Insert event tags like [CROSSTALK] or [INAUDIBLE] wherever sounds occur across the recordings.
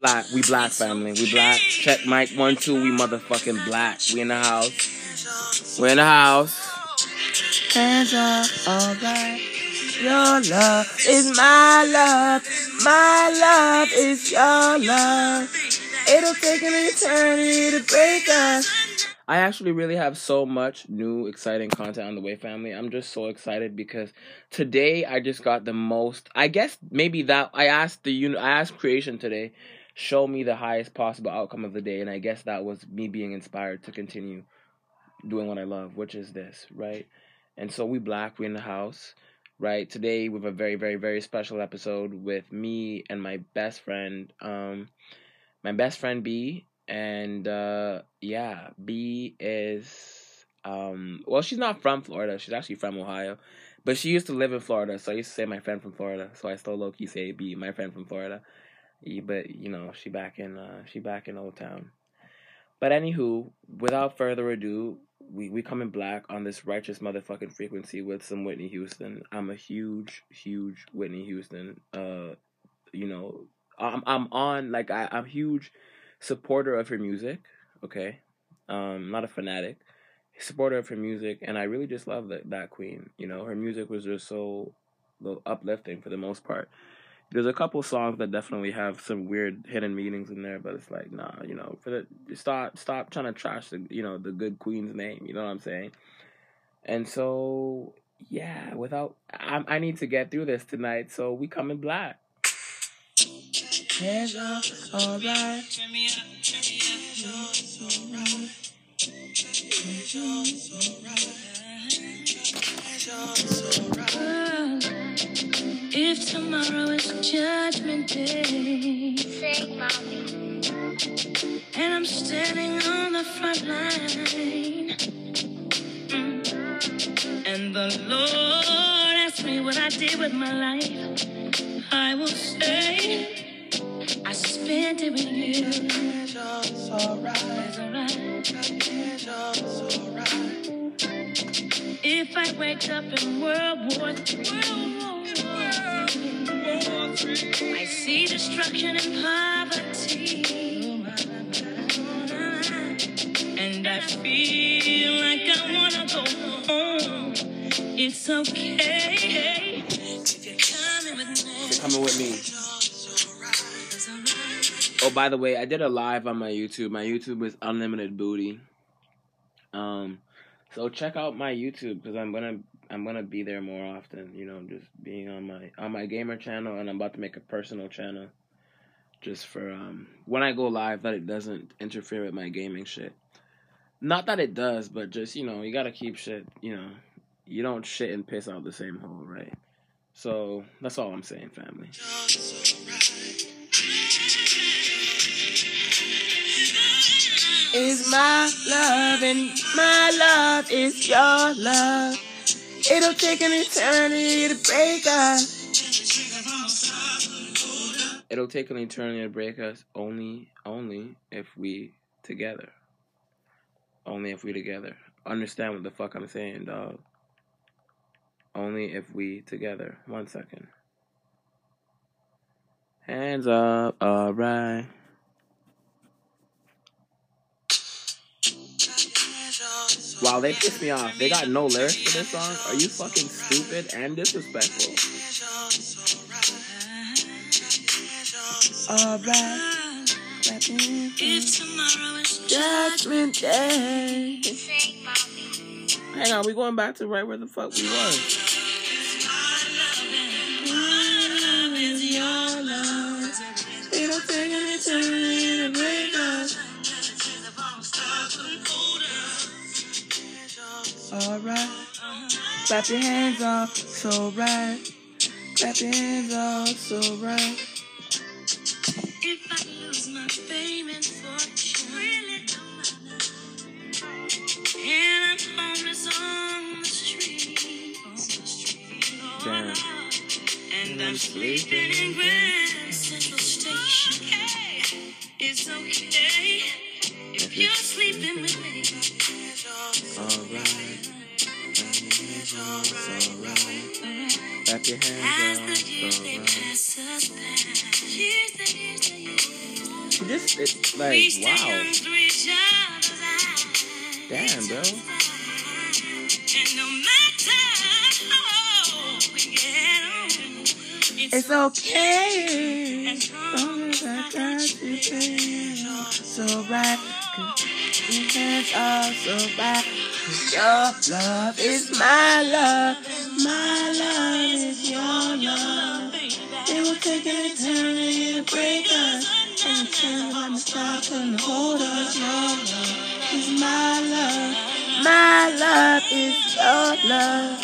black. We black family. We black. Check mic one two. We motherfucking black. We in the house. We in the house. Hands up, alright. Your love is my love. My love is your love. It'll take an eternity to break us. I actually really have so much new exciting content on the way family. I'm just so excited because today I just got the most I guess maybe that I asked the uni- I asked creation today show me the highest possible outcome of the day. And I guess that was me being inspired to continue doing what I love, which is this, right? And so we black, we in the house, right? Today we have a very very very special episode with me and my best friend um my best friend B. And uh yeah b is um well she's not from florida. She's actually from ohio but she used to live in florida. So i used to say my friend from florida. So i still low-key say b my friend from florida but you know she back in uh she back in old town but anywho without further ado we we coming black on this righteous motherfucking frequency with some whitney houston i'm a huge huge whitney houston uh you know i'm i'm on like i i'm huge supporter of her music. Okay, um, not a fanatic, supporter of her music, and I really just love that that queen. You know, her music was just so uplifting for the most part. There's a couple songs that definitely have some weird hidden meanings in there, but it's like, nah, you know, for the stop stop trying to trash the you know the good queen's name. You know what I'm saying? And so yeah, without I I need to get through this tonight, so we coming black. Hands up, alright. If tomorrow is judgment day, sing, mommy. And I'm standing on the front line. Mm. And the Lord asked me what I did with my life. I will say, I spent it with you. It's alright. It's alright. If I wake up in World War III, I see destruction and poverty. And I feel like I wanna go home. It's okay if you're coming with me. Coming with me. Oh, by the way, I did a live on my YouTube. My YouTube is Unlimited Booty. Um, so check out my YouTube because I'm gonna I'm gonna be there more often. You know, just being on my on my gamer channel, and I'm about to make a personal channel, just for um when I go live that it doesn't interfere with my gaming shit. Not that it does, but just you know, you gotta keep shit. You know, you don't shit and piss out the same hole, right? So that's all I'm saying, family. Is my love and my love is your love. It'll take an eternity to break us. It'll take an eternity to break us only only if we together. Only if we together. Understand what the fuck I'm saying, dog. Only if we together. One second. Hands up, alright. Wow, they pissed me off. They got no lyrics for this song. Are you fucking stupid and disrespectful? Alright. If tomorrow is Judgment Day. Hang on, we going back to right where the fuck we was. It'll take an eternity Alright. Clap your hands off, so right. Clap your hands off, so right. If I lose my fame and fortune, really don't matter. And I'm homeless on the street, on the street, oh, Damn. Lord. and I'm sleeping in Grand the years, the years. This it's like wow. Damn, bro. It's okay. As long as I got you, baby. So right. Your hands are so right. Your love is my love. Take an eternity to break us. And the chance I'm stop couldn't hold us. Your love is my love. My love is your love.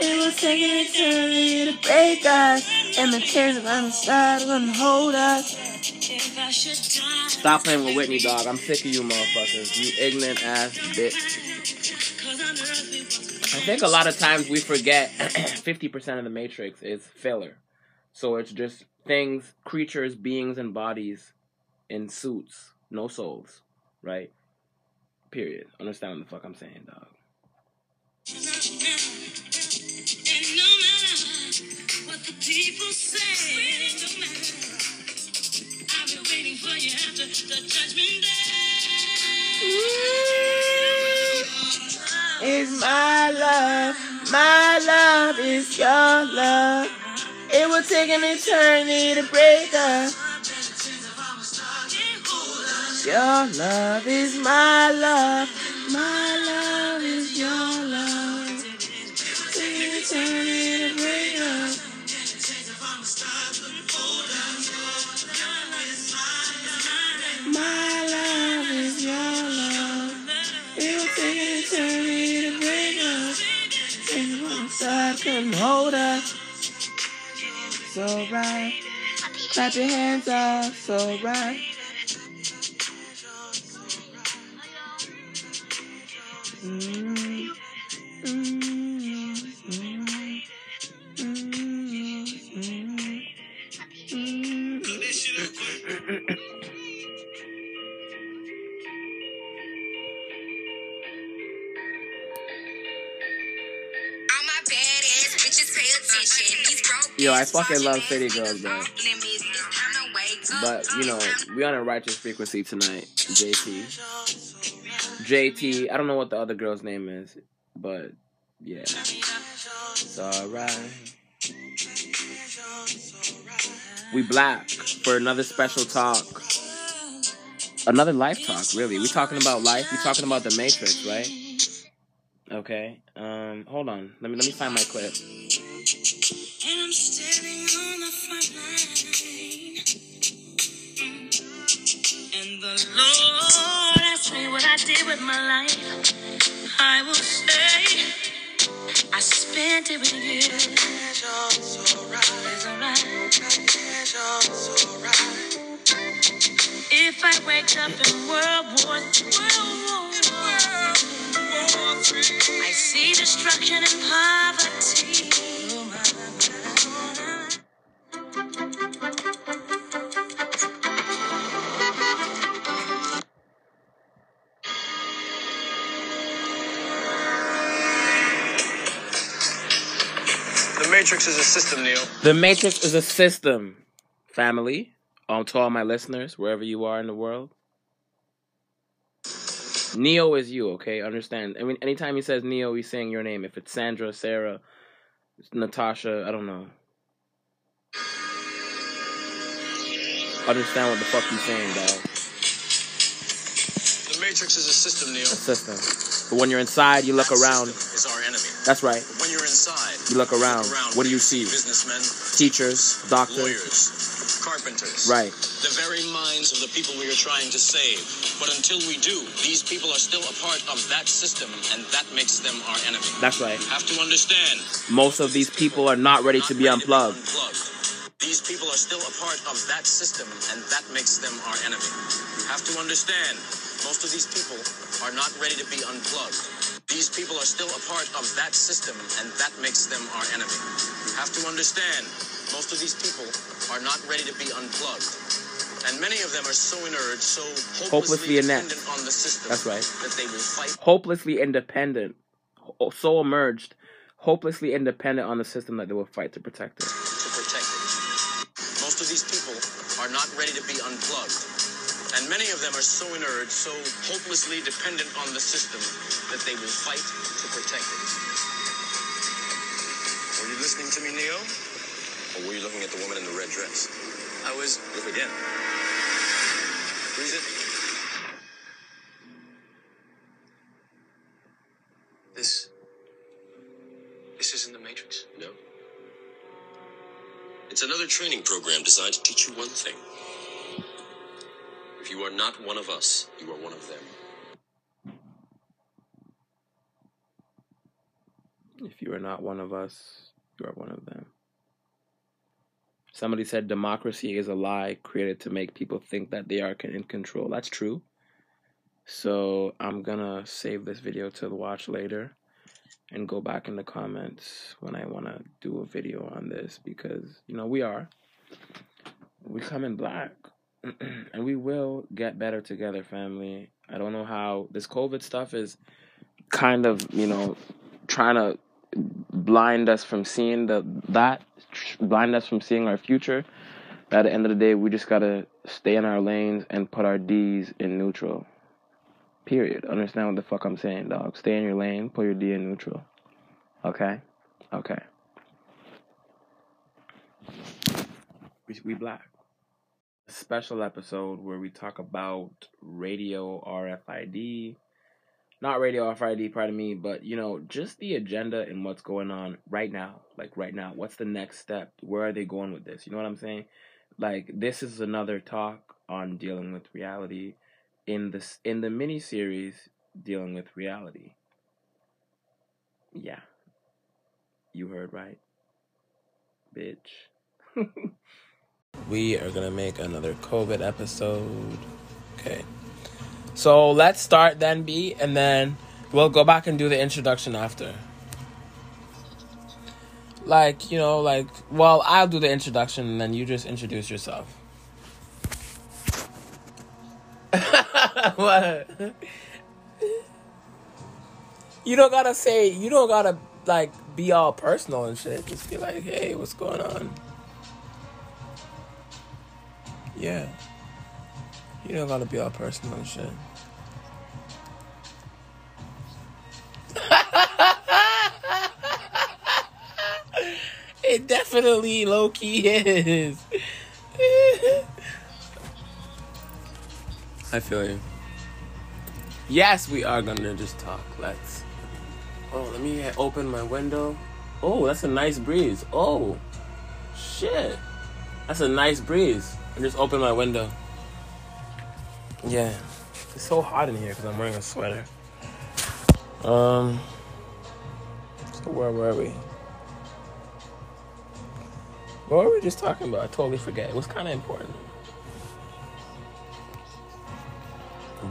It will take an eternity to break us. And the tears of the side couldn't hold us. Stop playing with Whitney, dog. I'm sick of you motherfuckers. You ignorant ass bitch. I think a lot of times we forget [CLEARS THROAT] 50% of the Matrix is filler. So it's just things, creatures, beings, and bodies in suits, no souls, right? Period. Understand what the fuck I'm saying, dog. Is my love, my love is your love. It will take an eternity to break us. Your love is my love, my love is your love. Take an eternity to break. My love is your love. It will take an eternity to break us. And one side couldn't hold us. So right. Clap your hands up, so right. I fucking love City Girls, bro. But you know, we on a righteous frequency tonight, JT. JT, I don't know what the other girl's name is, but yeah. It's alright. We black for another special talk. Another life talk, really. We talking about life. We talking about the Matrix, right? Okay. Um, hold on. Let me let me find my clip. Did with my life. I will say, I spent it with you. It's alright. If I wake up in World War I see destruction and poverty. Matrix is a system, Neo. The Matrix is a system, family. Um, to all my listeners, wherever you are in the world. Neo is you, okay? Understand. I mean, anytime he says Neo, he's saying your name. If it's Sandra, Sarah, Natasha, I don't know. Understand what the fuck he's saying, dog. Matrix is a system, Neo. A system. But when you're inside, you look That around. is our enemy. That's right. When you're inside, You look around. What do you see? Businessmen, Teachers, doctors. lawyers, carpenters. Right. The very minds of the people we are trying to save. But until we do, these people are still a part of that system, and that makes them our enemy. That's right. You have to understand. Most of these people are not ready to be not ready unplugged. unplugged. These people are still a part of that system, and that makes them our enemy. You have to understand. Most of these people are not ready to be unplugged. These people are still a part of that system, and that makes them our enemy. You have to understand. Most of these people are not ready to be unplugged. And many of them are so inert, so Hopelessly hopelessly dependent on the system That's right. that they will fight hopelessly independent, so emerged, hopelessly independent on the system that they will fight to protect it. to protect it. Most of these people are not ready to be unplugged. And many of them are so inert, so hopelessly dependent on the system, that they will fight to protect it. Were you listening to me, Neo? Or were you looking at the woman in the red dress? I was. Look again. Who's it? This. This isn't the Matrix. No. It's another training program designed to teach you one thing. If you are not one of us, you are one of them. If you are not one of us, you are one of them. Somebody said democracy is a lie created to make people think that they are in control. That's true. So I'm gonna save this video to watch later and go back in the comments when I wanna do a video on this because you know we are. We come in black. [CLEARS THROAT] and we will get better together, family. I don't know how this COVID stuff is kind of, you know, trying to blind us from seeing the that blind us from seeing our future. At the end of the day, we just gotta stay in our lanes and put our D's in neutral. Period. Understand what the fuck I'm saying, dog? Stay in your lane, put your D in neutral. Okay? Okay. We, we black. Special episode where we talk about radio RFID. Not radio RFID, pardon me, but you know, just the agenda and what's going on right now. Like right now. What's the next step? Where are they going with this? You know what I'm saying? Like this is another talk on dealing with reality in this in the mini series dealing with reality. Yeah. You heard right. Bitch. [LAUGHS] we are gonna make another COVID episode. Okay. So let's start then B and then we'll go back and do the introduction after. Like, you know, like well, I'll do the introduction and then you just introduce yourself. [LAUGHS] what? You don't gotta say you don't gotta like be all personal and shit. Just be like, hey, what's going on? Yeah. You don't gotta be all personal and shit. [LAUGHS] it definitely low key is. [LAUGHS] I feel you. Yes, we are gonna just talk. Let's. Oh, let me open my window. Oh, that's a nice breeze. Oh, shit. That's a nice breeze. I just opened my window. Yeah. It's so hot in here because I'm wearing a sweater. Um. So where were we? What were we just talking about? I totally forget. It was kind of important.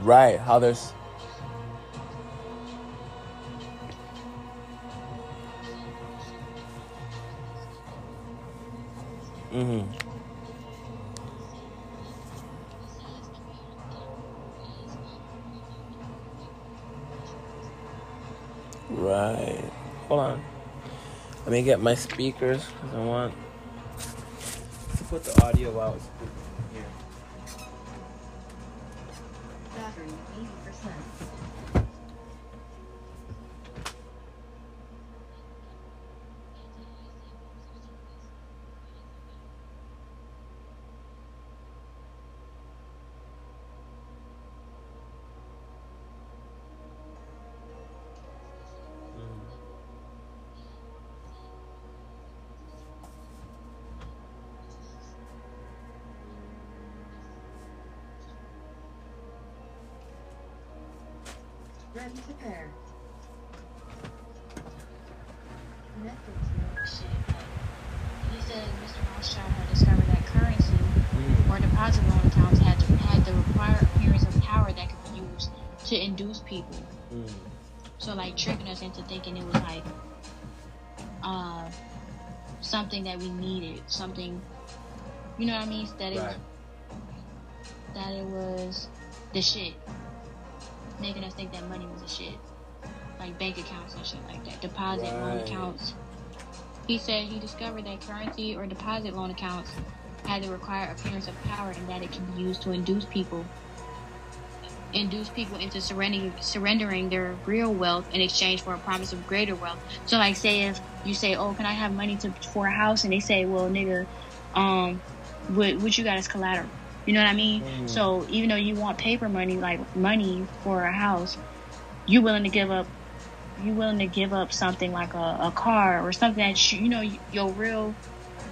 Right. How there's. Mm-hmm. Right. Hold on. Let me get my speakers because I want to put the audio out. Here. Battery 80%. People. Mm. So like tricking us into thinking it was like uh something that we needed, something you know what I mean? That it Right. that it was the shit. Making us think that money was a shit. Like bank accounts and shit like that. Deposit loan accounts. He said he discovered that currency or deposit loan accounts had the required appearance of power and that it can be used to induce people induce people into surrendering surrendering their real wealth in exchange for a promise of greater wealth. So like say if you say, Oh, can I have money to for a house? And they say, Well nigga, um what what you got is collateral. You know what I mean? Mhm. So even though you want paper money, like money for a house, you willing to give up you willing to give up something like a, a car or something that you, you know your real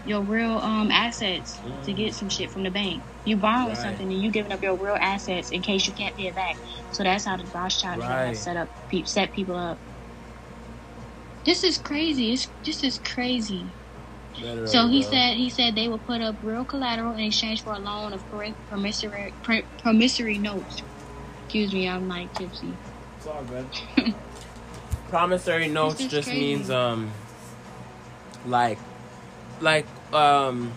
your real um assets to get some shit from the bank. You borrowing Right. something and you giving up your real assets in case you can't pay it back. So that's how the Rothschild Right. set up set people up. This is crazy. It's, this is crazy. So he said he said they would put up real collateral in exchange for a loan of promissory promissory notes. Excuse me, I'm like tipsy. It's all good. [LAUGHS] Promissory notes just crazy. means um like like um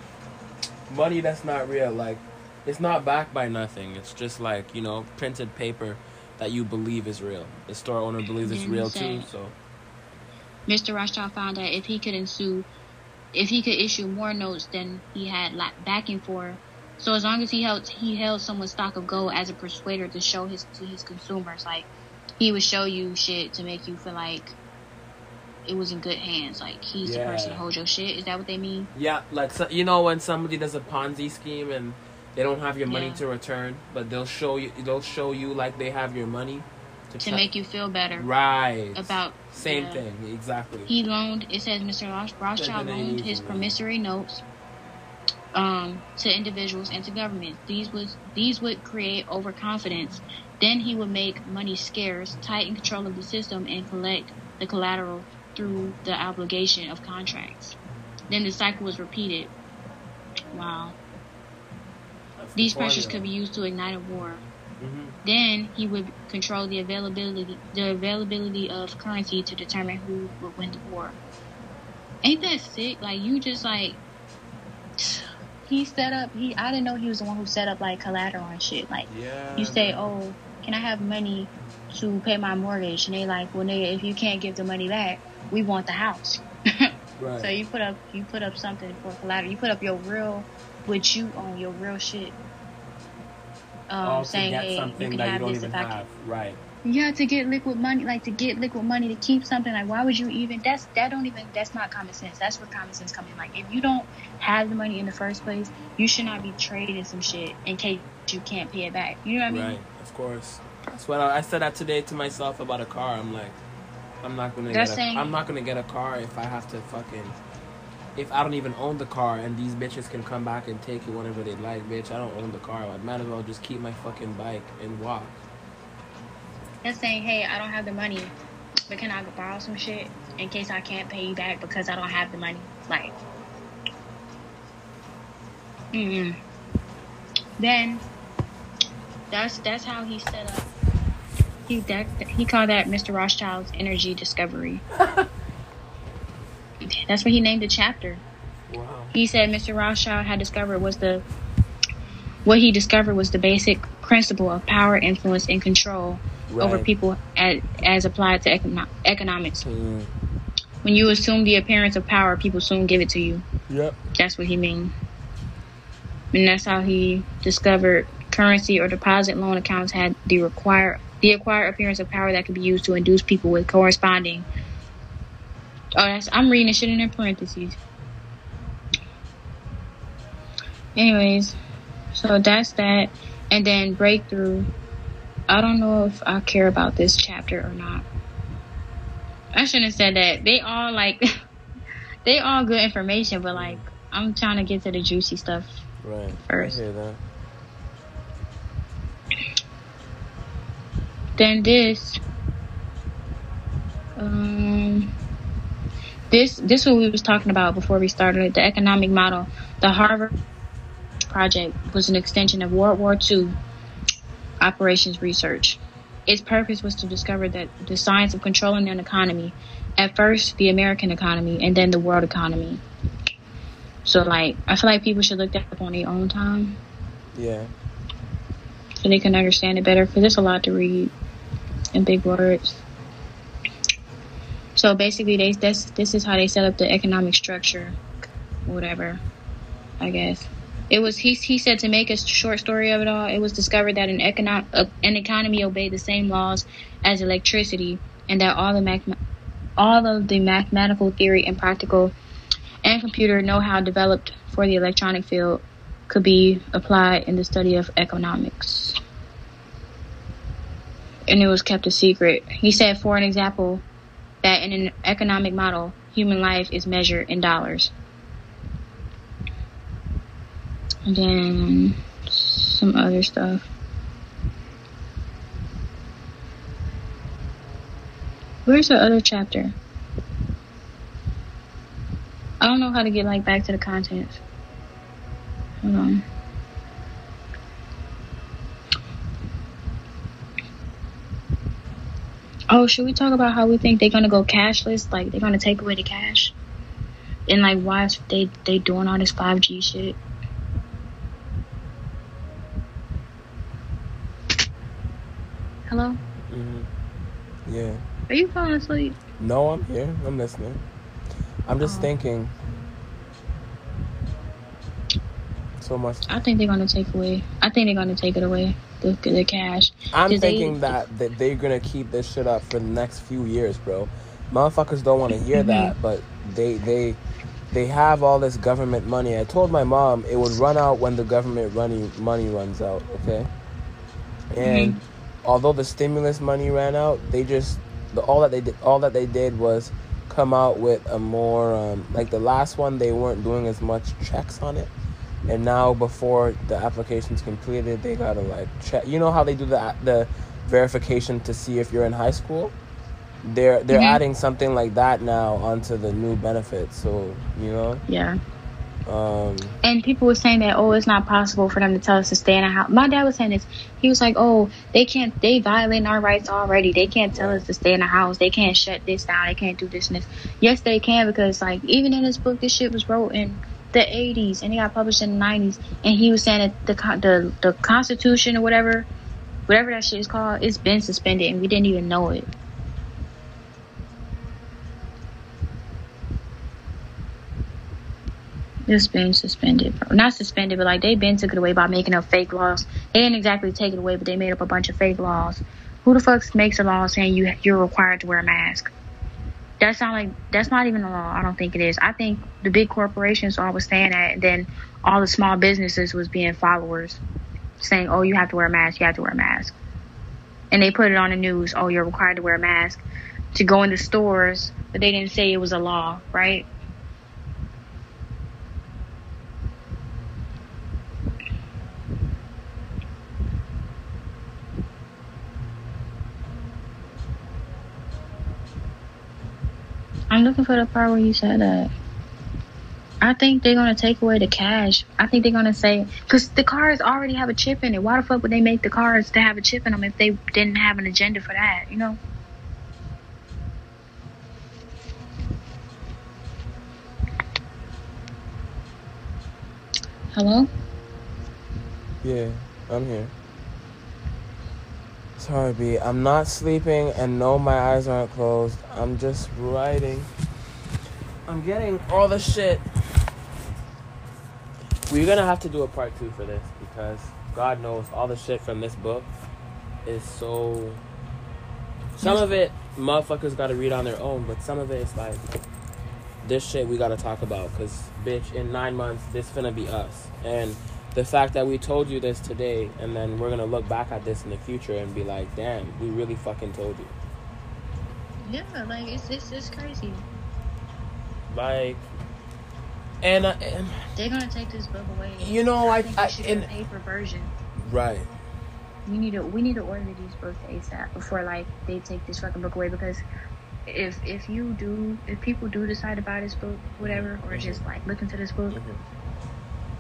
money that's not real. Like it's not backed by nothing. It's just like, you know, printed paper that you believe is real. The store owner believes it's real too, so Mr. Rothschild found that if he could ensue, if he could issue more notes than he had backing for, so as long as he held he held someone's stock of gold as a persuader to show his to his consumers, like he would show you shit to make you feel like it was in good hands. Like he's the person to hold your shit. Is that what they mean? Yeah, like so, you know when somebody does a Ponzi scheme and they don't have your money Yeah. to return, but they'll show you they'll show you like they have your money To try- make you feel better right about same yeah. thing exactly. He loaned. It says Mr. Rothschild loaned his promissory notes um, to individuals and to governments. These was these would create overconfidence. Then he would make money scarce, tighten control of the system, and collect the collateral through the obligation of contracts. Then the cycle was repeated. Wow. These pressures could be used to ignite a war. Mhm. Then he would control the availability the availability of currency to determine who would win the war. Ain't that sick? Like you just like [SIGHS] he set up he I didn't know he was the one who set up like collateral and shit. Like Yeah. you say, man. Oh, can I have money to pay my mortgage? And they like, Well nigga, if you can't give the money back, we want the house. [LAUGHS] right. So you put up you put up something for collateral. You put up your real what you own, your real shit. Um, All saying, hey, you something can that you have don't this even if I can. have. Right. Yeah, to get liquid money, like to get liquid money to keep something. Like, why would you even? That's that don't even. That's not common sense. That's where common sense comes in. Like, if you don't have the money in the first place, you should not be trading some shit in case you can't pay it back. You know what I mean? Right. Of course. That's what I, I said that today to myself about a car. I'm like, I'm not gonna They're get. A, saying- I'm not gonna get a car if I have to fucking. If I don't even own the car and these bitches can come back and take it whenever they like, bitch, I don't own the car. I might as well just keep my fucking bike and walk. That's saying, hey, I don't have the money, but can I borrow some shit in case I can't pay you back because I don't have the money? Like, mm Then that's that's how he set up. He that he called that Mr. Rothschild's energy discovery. [LAUGHS] that's what he named the chapter. Wow. He said Mr. Rothschild had discovered was the what he discovered was the basic principle of power, influence, and control over people as, as applied to econo- economics. Mm. When you assume the appearance of power, people soon give it to you. Yep. That's what he mean. And that's how he discovered currency or deposit loan accounts had the require the acquired appearance of power that could be used to induce people with corresponding. Oh, that's I'm reading the shit in their parentheses. Anyways, so that's that, and then breakthrough. I don't know if I care about this chapter or not. I shouldn't have said that. They all like [LAUGHS] they all good information, but like I'm trying to get to the juicy stuff. Right. First. I hear that. Then this, um, this this what we was talking about before we started the economic model. The Harvard project was an extension of World War II operations research. Its purpose was to discover that the science of controlling an economy, at first the American economy and then the world economy. So like I feel like people should look that up on their own time Yeah. so they can understand it better because there's a lot to read in big words. So basically, they this this is how they set up the economic structure, whatever. I guess It was he. He said to make a short story of it all. It was discovered that an econo- uh, an economy obeyed the same laws as electricity, and that all the math- all of the mathematical theory and practical and computer know-how developed for the electronic field could be applied in the study of economics. And it was kept a secret. He said, for an example, that in an economic model, human life is measured in dollars. And then some other stuff. Where's the other chapter? I don't know how to get like back to the contents. Hold on. Oh, should we talk about how we think they're gonna go cashless? Like they're gonna take away the cash, and like why is they they doing all this five G shit? Hello, hmm Yeah. are you falling asleep? No, I'm here. I'm listening. I'm just Oh. thinking. So much. I think they're gonna take away. I think they're gonna take it away. The the cash. I'm 'Cause they- thinking that, that they're gonna keep this shit up for the next few years, bro. Motherfuckers don't want to hear Mhm. that, but they they they have all this government money. I told my mom it would run out when the government money money runs out. Okay, and although the stimulus money ran out, they just the all that they did all that they did was come out with a more um, like the last one they weren't doing as much checks on it and now before the application's completed they gotta like check you know how they do the the verification to see if you're in high school they're they're Mhm. adding something like that now onto the new benefits so you know Yeah. um And people were saying that, oh, it's not possible for them to tell us to stay in a house. My dad was saying this. He was like, oh, they can't, they violating our rights already. They can't tell us to stay in a house. They can't shut this down. They can't do this and this. Yes, they can because, like, even in this book, this shit was wrote in the 80s and it got published in the 90s. And he was saying that the, the, the Constitution or whatever, whatever that shit is called, it's been suspended and we didn't even know it. It's been suspended, bro. Not suspended, but like they've been took it away by making up fake laws. They didn't exactly take it away, but they made up a bunch of fake laws. Who the fuck makes a law saying you you're required to wear a mask? That's not like that's not even a law. I don't think it is. I think the big corporations are always saying that, and then all the small businesses was being followers, saying, "Oh, you have to wear a mask. You have to wear a mask," and they put it on the news. Oh, you're required to wear a mask to go into stores, but they didn't say it was a law, right? I'm looking for the part where you said that. I think they're gonna take away the cash. I think they're gonna say because the cars already have a chip in it. Why the fuck would they make the cars to have a chip in them if they didn't have an agenda for that? You know? Hello? yeah i'm here sorry b. I'm not sleeping and no my eyes aren't closed. I'm just writing. I'm getting all the shit. We're gonna have to do a part two for this because god knows all the shit from this book is so some of it motherfuckers gotta read on their own but some of it is like this shit we gotta talk about because bitch in nine months this finna be us. And the fact that we told you this today and then we're gonna look back at this in the future and be like damn we really fucking told you Yeah, like it's it's, it's crazy. like and, uh, and They're gonna take this book away. you know i, think I we should and a paper version. right We need to we need to order these books ASAP before like they take this fucking book away because if if you do if people do decide to buy this book whatever or just like look into this book Mhm.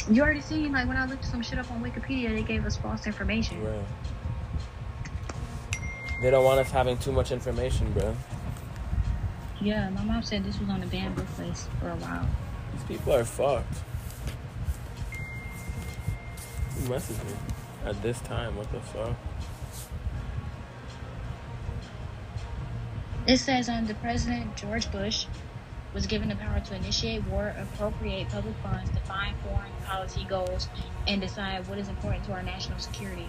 You already seen like when I looked some shit up on Wikipedia they gave us false information. right they don't want us having too much information bro Yeah, my mom said this was on the banned book list for a while. these people are fucked who messaged me at this time what the fuck It says um the president George Bush was given the power to initiate war, appropriate public funds, define foreign policy goals, and decide what is important to our national security.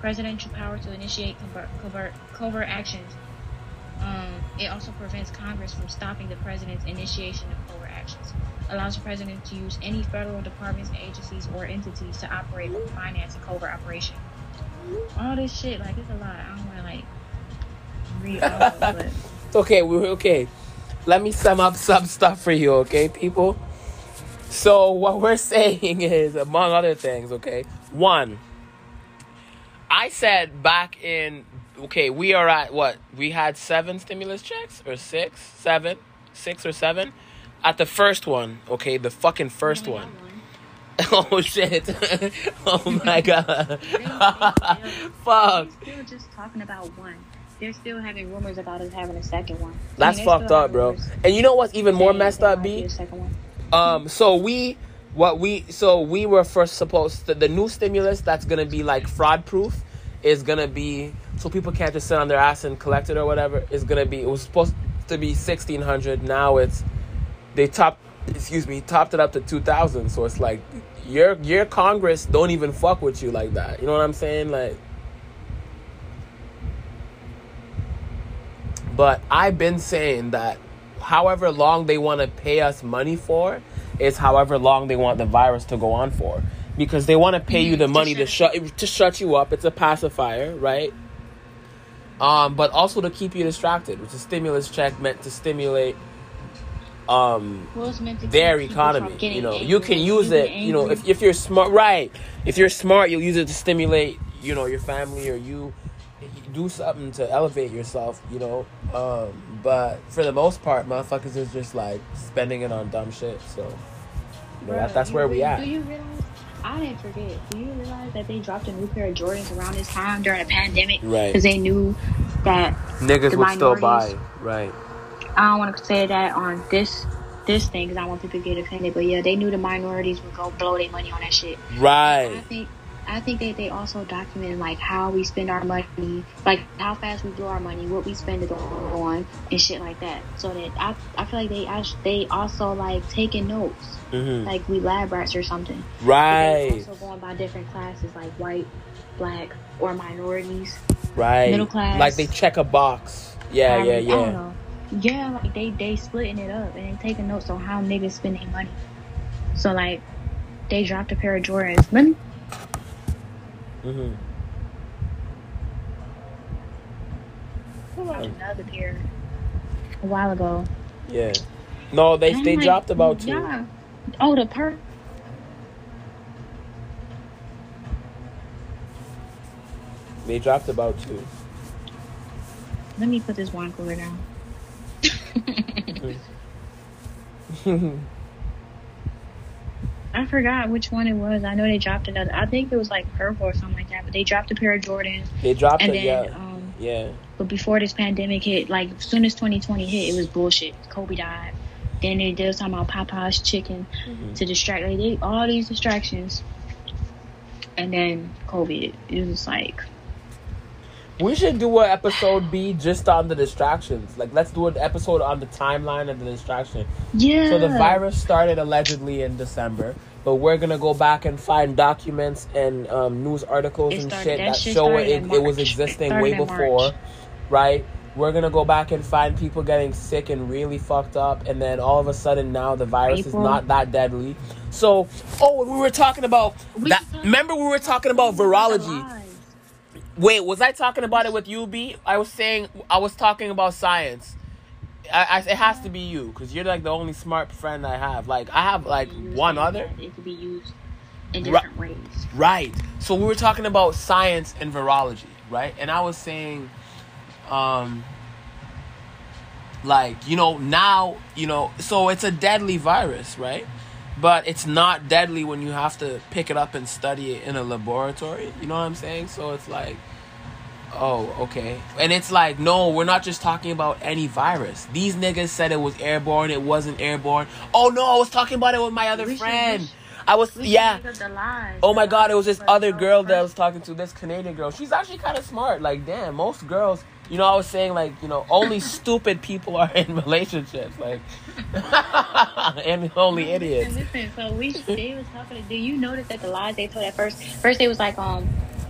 Presidential power to initiate covert, covert, covert actions. Um, it also prevents Congress from stopping the president's initiation of covert actions. Allows the president to use any federal departments, agencies, or entities to operate or finance a covert operation. All this shit, like, it's a lot. I don't want to, like, read all of it. [LAUGHS] Okay, we're okay. Let me sum up some stuff for you, okay, people? So what we're [LAUGHS] saying is, among other things, okay, one, I said back in okay, we are at what? We had seven stimulus checks or six, seven, six or seven at the first one. Okay, the fucking first We only one. got one. [LAUGHS] Oh shit! [LAUGHS] oh my god! Fuck! They're just talking about one. They're still having rumors about us having a second one. I mean, That's fucked up, bro. And you know what's even more messed up, might be second one. Um, so we, what we, so we were first supposed to, the new stimulus that's gonna be like fraud proof is gonna be, so people can't just sit on their ass and collect it or whatever, is gonna be, it was supposed to be 1600 now it's, they topped, excuse me, topped it up to 2000 so it's like, your, your Congress don't even fuck with you like that, you know what I'm saying, like, But I've been saying that however long they want to pay us money for is however long they want the virus to go on for. Because they want to pay you the money to shut shut to shut you up. It's a pacifier, right? Um, but also to keep you distracted, which is stimulus check meant to stimulate um Well, it's meant to keep their economy. You know, angry. you can use it. You know, if if you're smart, right? If you're smart, you'll use it to stimulate. You know, your family or you do something to elevate yourself. You know, um, but for the most part, motherfuckers is just like spending it on dumb shit. So, you know, that, that's you where we at. Do you realize? I didn't forget. Do you realize that they dropped a new pair of Jordans around this time during a pandemic? Right. Because they knew that Niggas would still buy, right? I don't want to say that on this this thing because I don't want people to get offended. But yeah, they knew the minorities would go blow their money on that shit. I Right. think I think that they also document like how we spend our money, like how fast we blow our money, what we spend it on, and shit like that. So that I I feel like they they also like taking notes, hmm like we lab rats or something. Right. also going by different classes like white, black, or minorities. Right. middle class. Like they check a box. Yeah, I yeah, mean, I don't yeah. know. Yeah, like they they splitting it up and they taking notes on how niggas spend their money. So like they dropped a pair of Jordans. Let me hmm watched another pair a while ago. Yeah. No, they And they like, dropped about two. Yeah. Oh, the per. They dropped about two. Let me put this wine cooler down. I forgot which one it was. I know they dropped another. I think it was like purple or something like that. But they dropped a pair of Jordans, They dropped and it. then Yeah. um, Yeah. but before this pandemic hit, like as soon as 2020 hit, it was bullshit. Kobe died. Then they, did talking about Popeye's chicken Mhm. to distract. Like they all these distractions, and then COVID. It was just like We should do an episode B just on the distractions. Like, let's do an episode on the timeline of the distraction. yeah. So the virus started allegedly in December, but we're gonna go back and find documents and um, news articles It and started- shit that that show started it, it was existing way before, right? We're gonna go back and find people getting sick and really fucked up, and then all of a sudden now the virus April. is not that deadly. So, oh, we were talking about We that. Remember, we were talking about virology. Wait, was I talking about it with you, B? I was saying I was talking about science. I, I, it has to be you because you're like the only smart friend I have. Like I have like one other. It could be used in different ways. Right. So we were talking about science and virology, right? And I was saying, um, like you know now you know so it's a deadly virus, right? But it's not deadly when you have to pick it up and study it in a laboratory. You know what I'm saying? So it's like, oh, okay. And it's like, no, we're not just talking about any virus. These niggas said it was airborne. It wasn't airborne. Oh no, I was talking about it with my other We friend. should- I was yeah. make up the lies. Oh my god, it was this other girl that I was talking to, this Canadian girl. She's actually kind of smart. Like, damn, most girls, you know, I was saying, like, you know, only [LAUGHS] stupid people are in relationships. Like, [LAUGHS] and only idiots. listen, so we they was talking. Do you notice that the lies they told at first? First, they was like, um,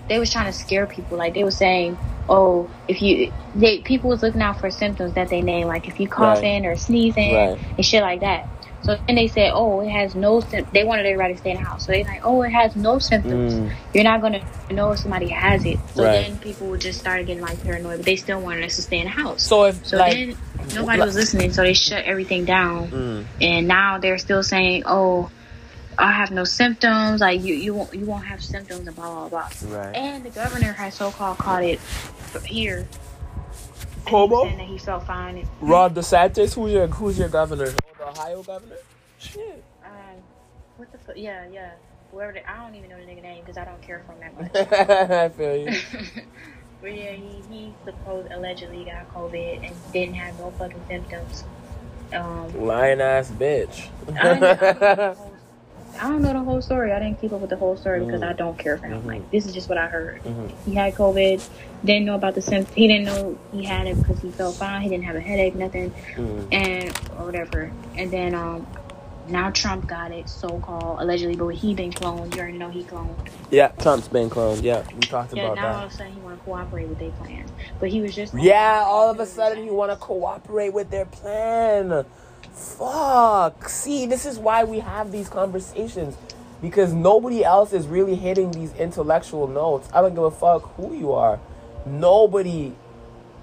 they was trying to scare people. Like they was saying, oh, if you, they people was looking out for symptoms that they name, like if you coughing or sneezing Right. and shit like that. So then they said, oh, it has no. Sim-. They wanted everybody to stay in the house. So they like, oh, it has no symptoms. Mm. You're not gonna know if somebody has it. So Right. then people just started getting like paranoid, but they still wanted us to stay in the house. So if, So like, then nobody was listening, so they shut everything down. mm, And now they're still saying, "Oh, I have no symptoms. Like you, you won't, you won't have symptoms." And blah blah blah. right. And the governor has so called caught it here. Cuomo? And that he felt fine. And, Ron DeSantis, who's your, who's your governor? Oh, the Ohio governor? Shit. um, what the fuck? Yeah, yeah. Whoever the, I don't even know the nigga name because I don't care for him that much. [LAUGHS] I feel you. [LAUGHS] but yeah, he he supposed allegedly got COVID and didn't have no fucking symptoms. Um, Lying ass bitch. I don't, [LAUGHS] I, I don't know the whole story. I didn't keep up with the whole story because Mm. I don't care for him. Mhm. Like this is just what I heard. Mhm. He had COVID. Didn't know about the symptoms. He didn't know he had it because he felt fine. He didn't have a headache, nothing, Mm. and or whatever. And then um, now Trump got it, so called allegedly, but he been cloned. You already know he cloned. Yeah, Trump's been cloned. Yeah, we talked Yeah, about now all that. of a sudden he want to cooperate with their plan, but he was just Yeah, all of a sudden he want to cooperate with their plan. Fuck. See, this is why we have these conversations. Because nobody else is really hitting these intellectual notes. I don't give a fuck who you are. Nobody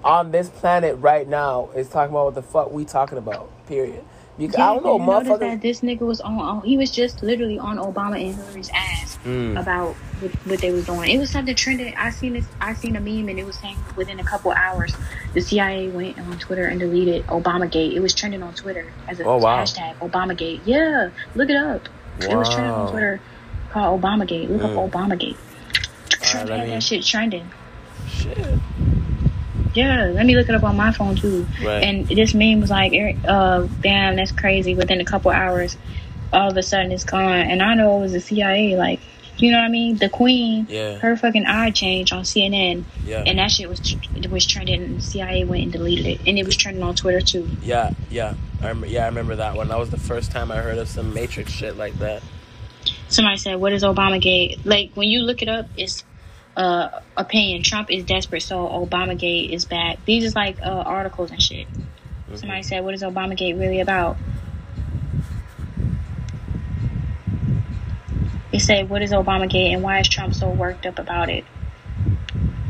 on this planet right now is talking about what the fuck we talking about. Period. Because I don't know, you notice that this nigga was on, on. He was just literally on Obama and Hillary's ass Mm. about what, what they was doing. It was something trending. I seen this. I seen a meme and it was saying within a couple hours, the CIA went on Twitter and deleted Obamagate. It was trending on Twitter as a Oh, wow. hashtag Obamagate. Yeah, look it up. It was trending on Twitter called Obamagate. Look Mm. up Obamagate. Trump let had me- that shit trending. Shit. Yeah, let me look it up on my phone too. Right. And this meme was like, uh, damn, that's crazy. Within a couple hours, all of a sudden it's gone. And I know it was the CIA. Like, you know what I mean? The Queen, Yeah. her fucking eye changed on CNN, Yeah. and that shit was it was trending. And the CIA went and deleted it, and it was trending on Twitter too. Yeah, yeah. I rem- yeah, I remember that one. That was the first time I heard of some Matrix shit like that. Somebody said, "What is Obamagate?" Like when you look it up, it's uh opinion. Trump is desperate, so Obamagate is bad. These is like uh, articles and shit. Mm-hmm. Somebody said, "What is Obamagate really about?" It said, "What is Obamagate and why is Trump so worked up about it?"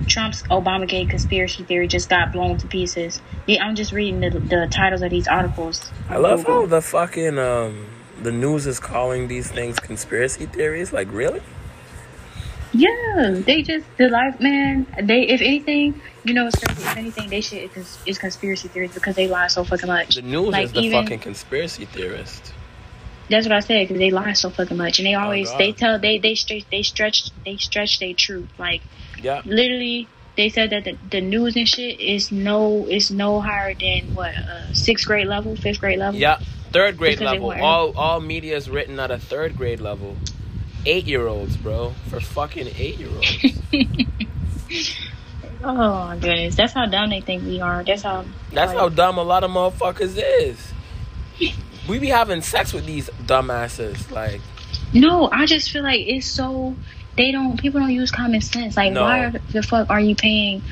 Trump's Obamagate conspiracy theory just got blown to pieces. Yeah, I'm just reading the, the titles of these articles. I love how the fucking um the news is calling these things conspiracy theories. Like, really? Yeah, they just the life man. They if anything, you know, it's crazy. If anything, they shit is, is conspiracy theories because they lie so fucking much. The news Like, is the even- fucking conspiracy theorist. That's what I said because they lie so fucking much, and they always God. they tell they they stretch they stretch they stretch their truth. Like Yeah. literally, they said that the, the news and shit is no is no higher than what uh, sixth grade level, fifth grade level. Yeah. Third grade Because level. All all media is written at a third grade level. Eight year olds, bro. For fucking eight year olds. [LAUGHS] Oh my goodness, that's how dumb they think we are. That's how. That's like, how dumb a lot of motherfuckers is. We be having sex with these dumbasses. Like, No, I just feel like it's so they don't people don't use common sense. Like No. why the fuck are you paying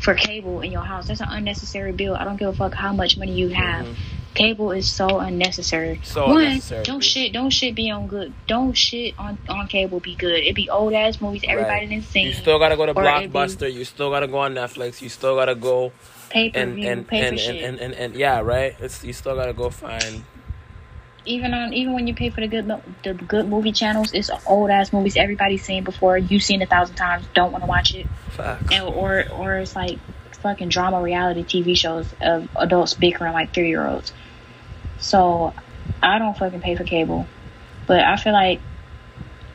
for cable in your house? That's an unnecessary bill. I don't give a fuck how much money you have. Mhm. Cable is so unnecessary. So One, unnecessary, don't shit don't shit be on good. Don't shit on on cable be good. It be old ass movies everybody right. didn't seen. You still gotta go to it be Blockbuster. You still gotta go on Netflix. You still gotta go pay per and view, and pay and, for and, and, and, and yeah, right. It's you still gotta go find. even on even when you pay for the good the good movie channels, it's old ass movies everybody's seen before. You've seen a thousand times. Don't want to watch it. Facts. and, or or it's like fucking drama reality TV shows of adults bickering like three year olds. So I don't fucking pay for cable, but I feel like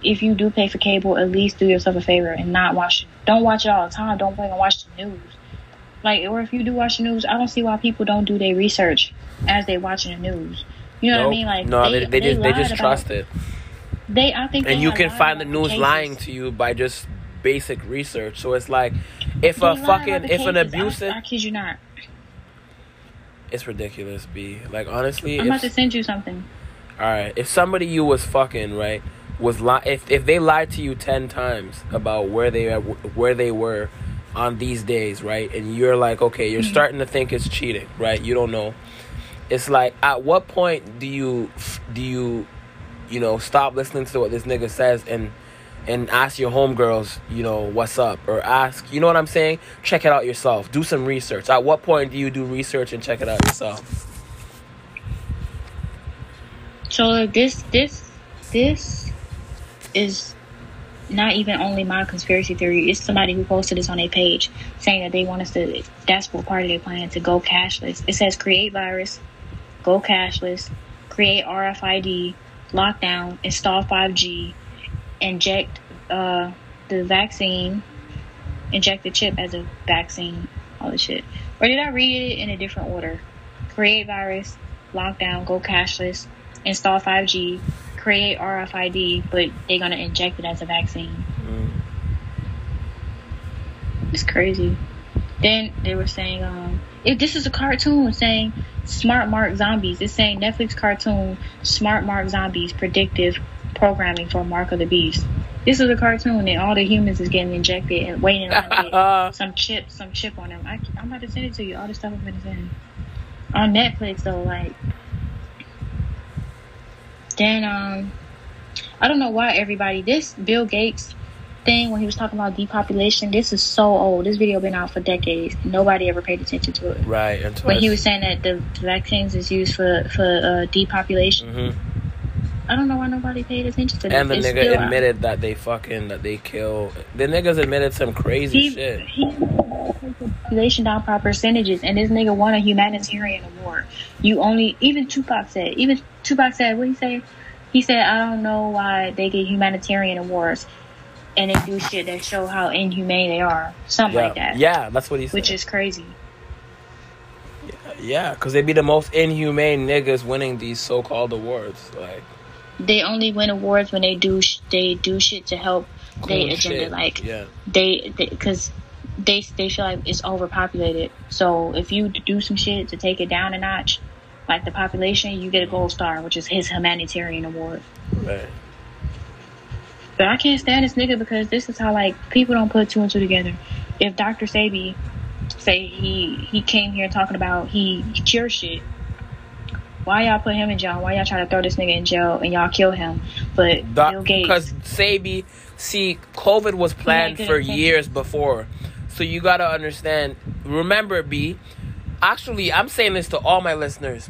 if you do pay for cable, at least do yourself a favor and not watch. Don't watch it all the time. Don't fucking watch the news. Like, or if you do watch the news, I don't see why people don't do their research as they watching the news. You know what I mean? Like, no, they, they, just they just trust it. They, I think, and they you can find the news cases. lying to you by just basic research. So it's like, if a fucking, if an cases. I- abusive, I, kid you not. it's ridiculous. B like honestly, I'm if, about to send you something. all right, if somebody you was fucking right was li- if if they lied to you ten times about where they are, where they were on these days, right, and you're like, okay, you're mm-hmm. starting to think it's cheating, right? You don't know. It's like, at what point do you do you, you know, stop listening to what this nigga says and and ask your homegirls, you know, what's up, or ask, you know what I'm saying? Check it out yourself. Do some research. At what point do you do research and check it out yourself? So this, this, this is not even only my conspiracy theory. It's somebody who posted this on their page saying that they want us to. That's what part of their plan to go cashless. It says create virus, go cashless, create RFID, lockdown, install 5G, inject uh, the vaccine, inject the chip as a vaccine, all this shit. Or did I read it in a different order? Create virus, lockdown, go cashless, install 5G, create RFID, but they're gonna inject it as a vaccine. Mm. It's crazy. Then they were saying, um, if this is a cartoon saying Smart Mark Zombies, it's saying Netflix cartoon Smart Mark Zombies predictive programming for Mark of the Beast. This is a cartoon and all the humans is getting injected and waiting on [LAUGHS] some chip, some chip on them. I, I'm about to send it to you. All the stuff I'm gonna send on Netflix though, like. Then um, I don't know why everybody this Bill Gates thing when he was talking about depopulation. This is so old. This video been out for decades. Nobody ever paid attention to it. Right. Until When he was saying that the vaccines is used for for uh, depopulation, hmm I don't know why nobody paid attention to that. And the It's nigga still out. admitted that they fucking that they kill. The niggas admitted some crazy he, shit. he population down by percentages, and this nigga won a humanitarian award. You only even Tupac said even Tupac said what he say? He said I don't know why they get humanitarian awards, and they do shit that show how inhumane they are, something Yeah, like that. yeah, that's what he said. which is crazy. yeah, because they be the most inhumane niggas winning these so-called awards. Like They only win awards when they do sh- they do shit to help their agenda. shit. Like yeah, they because they, they feel like it's overpopulated. So if you do some shit to take it down a notch, like the population, you get a gold star, which is his humanitarian award. right. But I can't stand this nigga because this is how like people don't put two and two together. If Dr. Sebi say he he came here talking about he cure shit, why y'all put him in jail? Why y'all try to throw this nigga in jail and y'all kill him? But Bill Gates, Because Sebi, see, COVID was planned for years before. So you gotta understand. Remember, B. Actually, I'm saying this to all my listeners.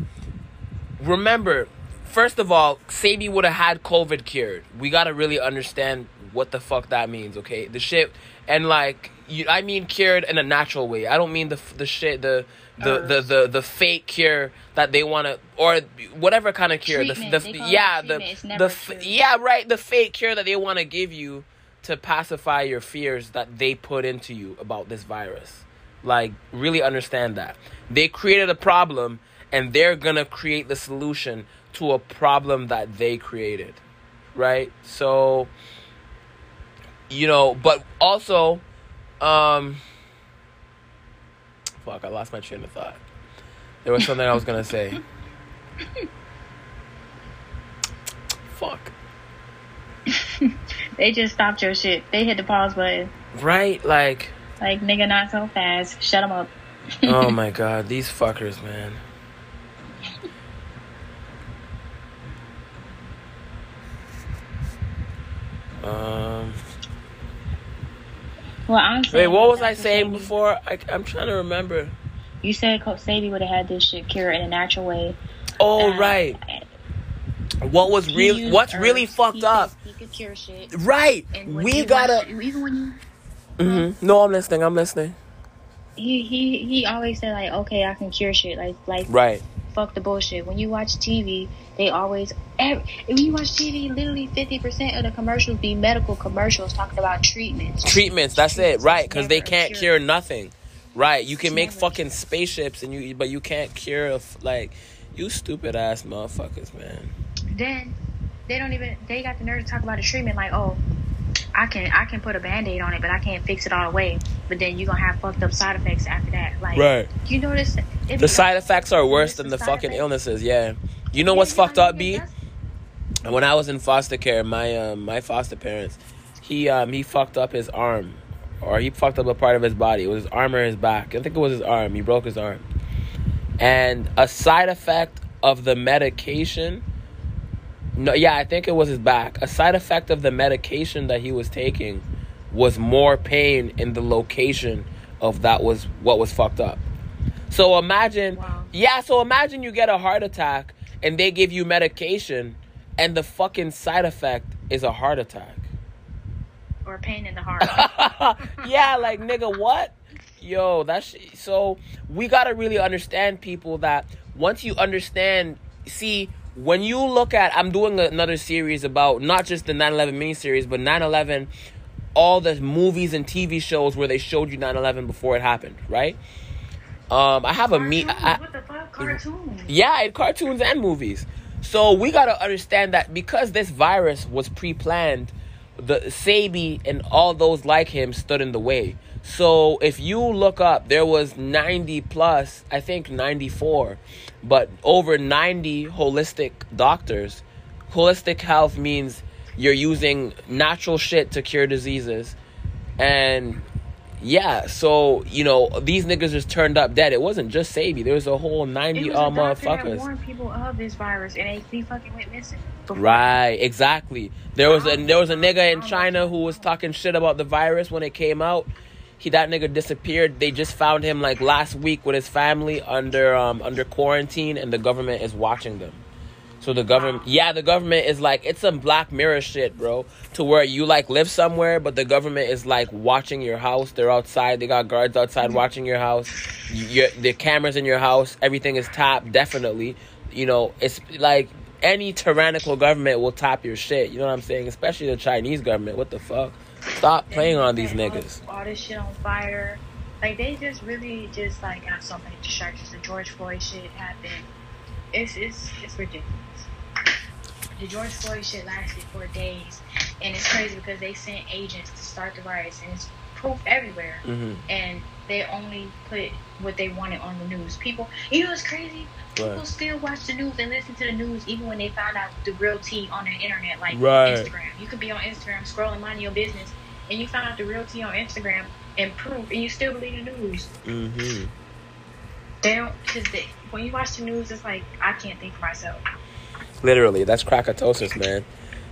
Remember, first of all, Sebi would have had COVID cured. We gotta really understand what the fuck that means. Okay, the shit, and like, you, I mean cured in a natural way. I don't mean the the shit the. The, the, the the fake cure that they want to or whatever kind of cure the, Treatment. the yeah the the f- yeah right the fake cure that they want to give you to pacify your fears that they put into you about this virus. Like really understand that. They created a problem and they're gonna create the solution to a problem that they created right? So you know but also um fuck i lost my train of thought there was something i was gonna say [LAUGHS] fuck [LAUGHS] they just stopped your shit. They hit the pause button. right like Like nigga, not so fast. Shut them up. oh [LAUGHS] my god, these fuckers, man. Um. Well, I'm Wait, what was I saying before? I, I'm trying to remember. You said Coach Sadie would have had this shit cured in a natural way. Oh Uh, right. What was really What's herbs. really fucked He up? could- He could cure shit. Right. And We gotta. watch- even when you Mhm. No, I'm listening. I'm listening. he he he always said like, okay, I can cure shit. Like like Right. Fuck the bullshit. When you watch TV, they always ev when you watch TV, literally fifty percent of the commercials be medical commercials talking about treatments. Treatments. That's it. Right. Because they can't cure. cure nothing. Right. You can make a fucking spaceships and you, but you can't cure a like you stupid ass motherfuckers, man. Then they don't even they got the nerve to talk about the treatment like, oh, I can I can put a band aid on it, but I can't fix it all the way. But then you're gonna have fucked up side effects after that. Like Right. you notice The side effects are worse than the fucking effects. illnesses. Yeah. You know what's fucked up, B? When I was in foster care, my um, my foster parents, he um he fucked up his arm, or he fucked up a part of his body. It was his arm or his back. I think it was his arm. He broke his arm, and a side effect of the medication. No, yeah, I think it was his back. A side effect of the medication that he was taking was more pain in the location of that was what was fucked up. So imagine, Wow. yeah. So imagine you get a heart attack and they give you medication, and the fucking side effect is a heart attack. or pain in the heart. [LAUGHS] yeah, like nigga, what? Yo, that's so we gotta really understand people that once you understand, see, when you look at, I'm doing another series about not just the 9/11 miniseries, but 9/11, all the movies and TV shows where they showed you 9/11 before it happened, right? Um, I have a me. Cartoons, I, what the fuck? Cartoons. yeah, in cartoons and movies. So we gotta understand that because this virus was pre-planned, the Sebi and all those like him stood in the way. So if you look up, there was 90 plus, I think 94, but over 90 holistic doctors. Holistic health means you're using natural shit to cure diseases. And yeah, so you know these niggas just turned up dead. It wasn't just Sebi. There was a whole ninety was uh, a doctor that motherfuckers. warned people of this virus, and they, they fucking went missing. before. Right, exactly. There was a there was a nigga in China who was talking shit about the virus when it came out. He that nigga disappeared. They just found him like last week with his family under um under quarantine, and the government is watching them. So the government, yeah, the government is like it's some Black Mirror shit, bro. To where you like live somewhere, but the government is like watching your house. They're outside. They got guards outside watching your house. Your the cameras in your house. Everything is tapped. Definitely, you know, it's like any tyrannical government will top your shit. You know what I'm saying? Especially the Chinese government. What the fuck? Stop playing on these niggas. All this shit on fire. Like they just really just like got so many distractions. The George Floyd shit happened. It's it's it's ridiculous. The George Floyd shit lasted for days, and it's crazy because they sent agents to start the riots, and it's proof everywhere. hmm And they only put what they wanted on the news. People, you know what's crazy? People Right. still watch the news and listen to the news even when they find out the real tea on the internet, like Right. Instagram. You could be on Instagram scrolling, minding your business, and you find out the real tea on Instagram and proof, and you still believe the news. hmm They don't, because they, when you watch the news, it's like, I can't think for myself. Literally, that's krakatosis, man.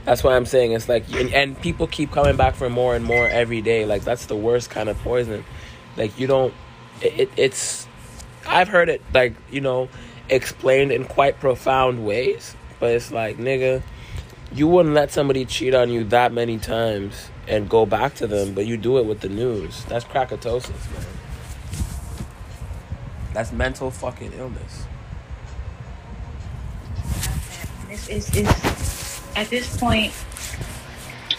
That's why I'm saying it's like, and, and people keep coming back for more and more every day. Like that's the worst kind of poison. Like you don't, it, it, it's, I've heard it like you know, explained in quite profound ways, but it's like nigga, you wouldn't let somebody cheat on you that many times and go back to them, but you do it with the news. That's krakatosis, man. That's mental fucking illness. It's, it's, it's, at this point,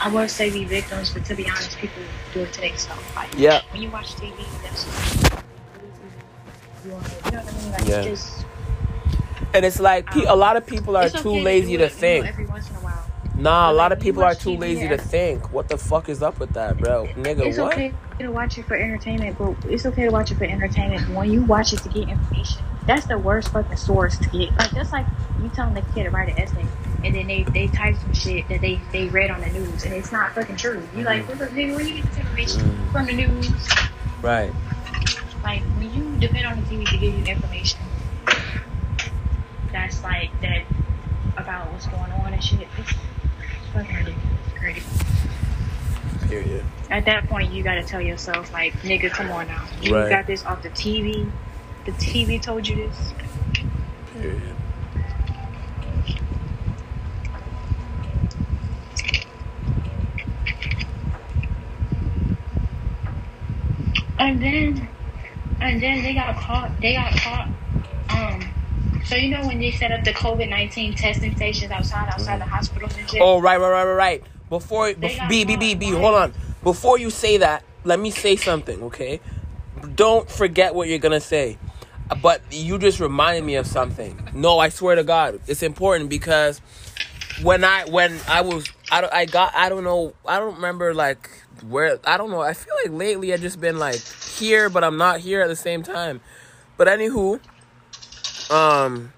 I won't say be victims, but to be honest, people do it to themselves. Like, Yeah. when you watch TV, that's you know what I mean? Like, Yeah. it's just, And it's like pe- a lot of people are too okay lazy do to it, you know, think. every once in a while. Nah, a lot like, of people are too TV, lazy to think. What the fuck is up with that, bro? Nigga, It's what? okay to watch it for entertainment, but it's okay to watch it for entertainment. When you watch it to get information, that's the worst fucking source to get. Like that's like you telling the kid to write an essay, and then they they type some shit that they they read on the news, and it's not fucking true. You like, nigga, where you get this information Mhm. from the news? Right. Like when you depend on the TV to give you information, that's like that about what's going on and shit. It's fucking ridiculous, crazy. Period. At that point, you gotta tell yourself, like, nigga, come on now. You Right. got this off the TV. The TV told you this. Period. And then, and then they got caught. They got caught. Um, so you know when they set up the COVID nineteen testing stations outside, outside the hospitals and shit. Oh, right, right, right, right, right. Before, They bef- got B, B, B. B, hold on. Before you say that, let me say something, okay? Don't forget what you're gonna say. But you just reminded me of something. No, I swear to God, it's important because when I when I was I I got I don't know I don't remember like where I don't know I feel like lately I've just been like here but I'm not here at the same time. But anywho, um,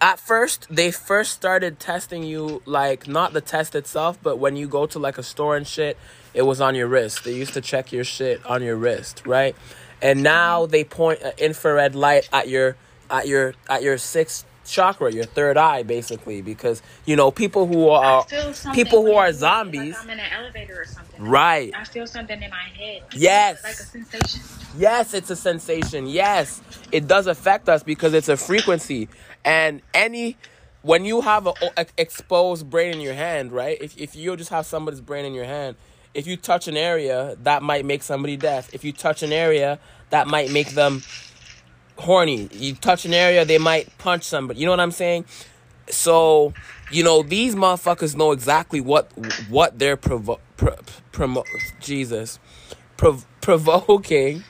at first they first started testing you like not the test itself, but when you go to like a store and shit, it was on your wrist. They used to check your shit on your wrist, right? And now they point an infrared light at your at your at your sixth chakra, your third eye, basically, because you know people who are people who are zombies, Like I'm in an elevator or something. right? I feel something in my head. Yes. Like a sensation. Yes, it's a sensation. Yes, it does affect us because it's a frequency. And any, when you have a, a exposed brain in your hand, right? If if you just have somebody's brain in your hand, if you touch an area, that might make somebody deaf. If you touch an area, that might make them horny. You touch an area, they might punch somebody. You know what I'm saying? So, you know, these motherfuckers know exactly what what they're provo- pro- promo Jesus prov- [LAUGHS] provoking.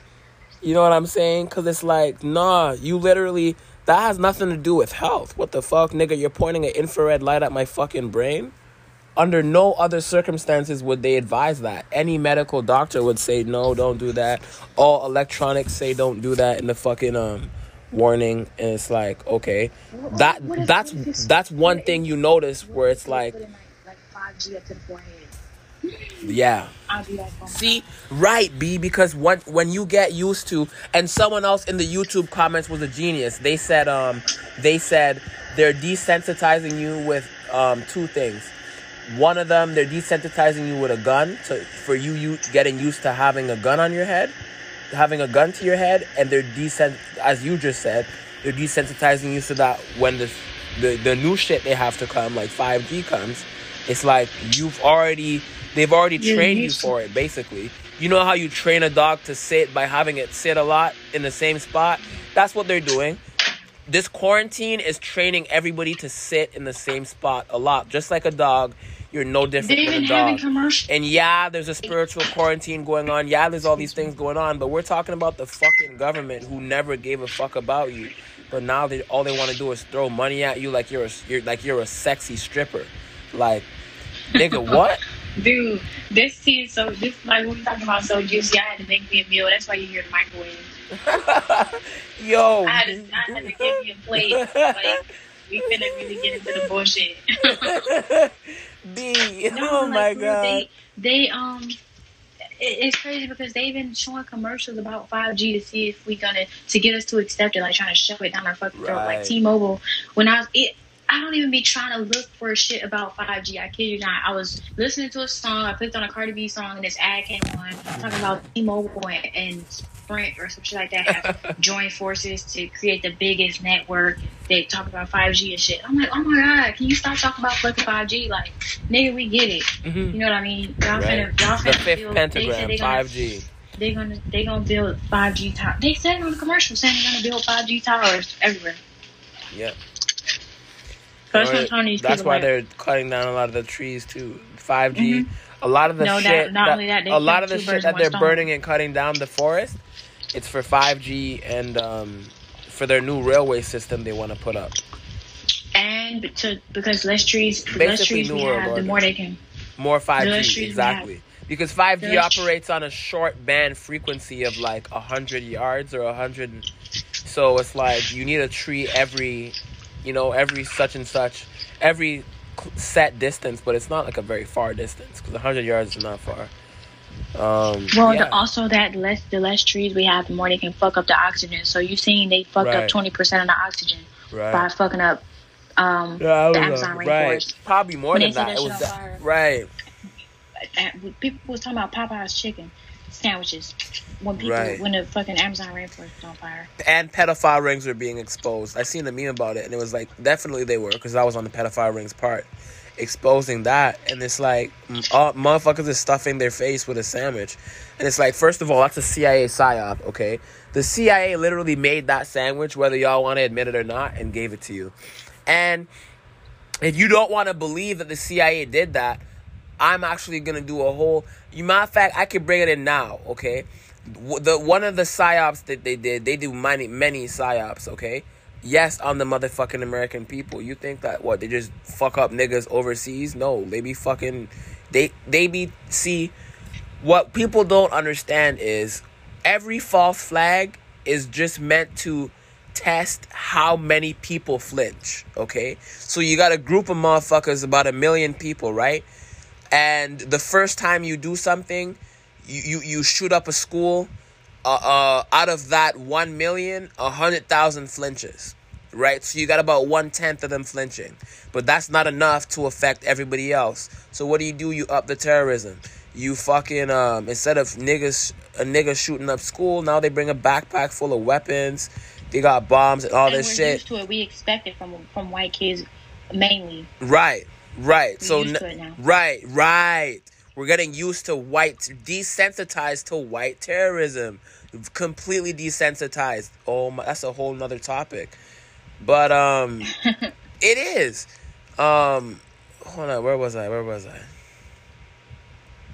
You know what I'm saying? Cause it's like, nah, you literally that has nothing to do with health. What the fuck, nigga? You're pointing an infrared light at my fucking brain. Under no other circumstances would they advise that. Any medical doctor would say no, don't do that. All electronics say don't do that in the fucking um warning, and it's like okay, that that's what if it's- that's one thing you notice where it's like, 5G yeah. See, right, B, because when when you get used to, and someone else in the YouTube comments was a genius. They said, um, they said they're desensitizing you with um two things. One of them, they're desensitizing you with a gun to for you you getting used to having a gun on your head, having a gun to your head, and they're desens as you just said, they're desensitizing you so that when the the the new shit they have to come like five G comes, it's like you've already they've already You're trained you for it basically. You know how you train a dog to sit by having it sit a lot in the same spot? That's what they're doing. This quarantine is training everybody to sit in the same spot a lot. Just like a dog, you're no different than a dog. And yeah, there's a spiritual quarantine going on. Yeah, there's all these things going on, but we're talking about the fucking government who never gave a fuck about you. But now they all they want to do is throw money at you like you're a, you're like you're a sexy stripper. Like, nigga, what? Dude, this tea is so this like when we talking about so juicy. I had to make me a meal. That's why you hear the microwave. [LAUGHS] Yo. I had to, I had to give you a plate. Like we finna really get into the bullshit. [LAUGHS] B. [LAUGHS] No, oh like, my god. They, they um, it, it's crazy because they've been showing commercials about 5G to see if we gonna to get us to accept it, like trying to shove it down our fucking throat. Like T-Mobile, when I was it. I don't even be trying to look for shit about 5G. I kid you not. I was listening to a song. I clicked on a Cardi B song, and this ad came on talking about T-Mobile and, and Sprint or some shit like that have [LAUGHS] joined forces to create the biggest network. They talk about 5G and shit. I'm like, oh my god, can you stop talking about fucking 5G? Like, nigga, we get it. Mhm. You know what I mean? Y'all Right. finna, y'all The fifth build, pentagram, they said they gonna, 5G. They gonna they gonna build 5G towers. They said on the commercial saying they're gonna build 5G towers everywhere. Yeah. That's what I'm Right. telling these That's why they're cutting down a lot of the trees too. 5G. A lot of the Mm-hmm. No, that- shit. not that- only that, a lot of the shit that they're stone. burning and cutting down the forest. It's for 5G and um, for their new railway system they want to put up. and to, because less trees, the Basically less trees we have, the more they can. More The 5G, less trees we exactly. Because 5G The operates on a short band frequency of like 100 yards or 100. So it's like you need a tree every, you know, every such and such, every set distance, but it's not like a very far distance because 100 yards is not far. Um, Well, yeah. the, also that less the less trees we have, the more they can fuck up the oxygen. So you seen they fucked Right. up twenty percent of the oxygen by fucking up um, Yeah, the. Amazon right. rainforest. Probably more When than that. that It was that- right. Uh, People was talking about Popeye's chicken sandwiches when people Right. when the fucking Amazon rainforest on fire. and pedophile rings were being exposed. I seen a meme about it, and it was like definitely they were because I was on the pedophile rings part, exposing that, and it's like all, motherfuckers is stuffing their face with a sandwich, and it's like first of all that's a CIA psyop, okay? The CIA literally made that sandwich, whether y'all want to admit it or not, and gave it to you, and if you don't want to believe that the CIA did that, I'm actually gonna do a whole. You matter of fact, I could bring it in now. Okay, the one of the psyops that they did, they do many many psyops. Okay, yes, on the motherfucking American people. You think that what they just fuck up niggas overseas? No, they be fucking. They they be see. What people don't understand is every false flag is just meant to test how many people flinch. Okay, so you got a group of motherfuckers, about a million people, right? And the first time you do something, you you, you shoot up a school. Uh, uh, out of that one million, a hundred thousand flinches, right? So you got about one tenth of them flinching, but that's not enough to affect everybody else. So what do you do? You up the terrorism. You fucking um instead of niggas a nigga shooting up school, now they bring a backpack full of weapons. They got bombs and all and this we're shit. used to it. We expect it from from white kids mainly. Right, right. so used n- to it now. right, right. We're getting used to white, desensitized to white terrorism, completely desensitized. Oh my, that's a whole nother topic. But um, [LAUGHS] it is. Um, hold on, where was I? Where was I?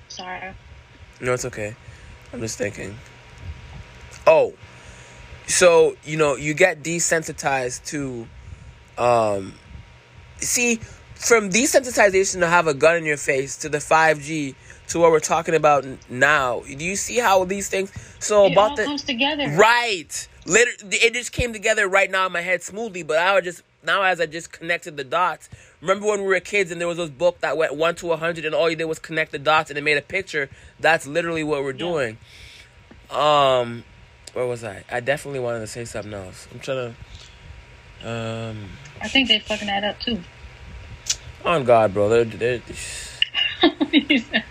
Sorry. No, it's okay. I'm just thinking. Oh, so you know you get desensitized to, um, see, from desensitization to have a gun in your face to the five G to what we're talking about now. Do you see how these things? So It about all the comes together. Right. Literally, it just came together right now in my head smoothly. But I was just now as I just connected the dots. Remember when we were kids and there was those book that went one to a hundred and all you did was connect the dots and it made a picture. That's literally what we're doing. Um, where was I? I definitely wanted to say something else. I'm trying to. Um, I think they fucking that up too. On God, bro. They're, they're [LAUGHS] he said,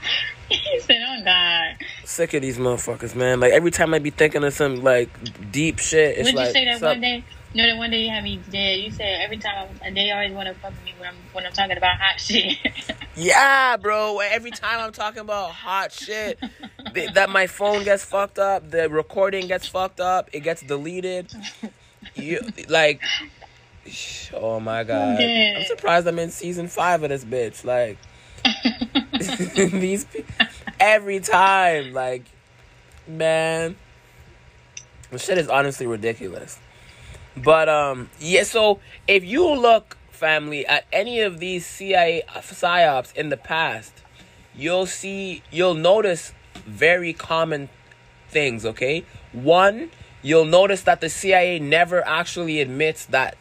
he said, "Oh God." sick of these motherfuckers, man. Like every time I be thinking of some like deep shit, it's Would like you say that one day? You know that one day you had me dead. You said every time and they always want to fuck with me when I'm when I'm talking about hot shit. [LAUGHS] Yeah, bro. Every time I'm talking about hot shit, [LAUGHS] th- that my phone gets fucked up, the recording gets fucked up, it gets deleted. You like, oh my god! dead. I'm surprised I'm in season five of this bitch. Like, [LAUGHS] [LAUGHS] these every time, like, man, the shit is honestly ridiculous. But um, yeah. So if you look, family, at any of these CIA psyops in the past, you'll see, you'll notice very common things. Okay, one, you'll notice that the CIA never actually admits that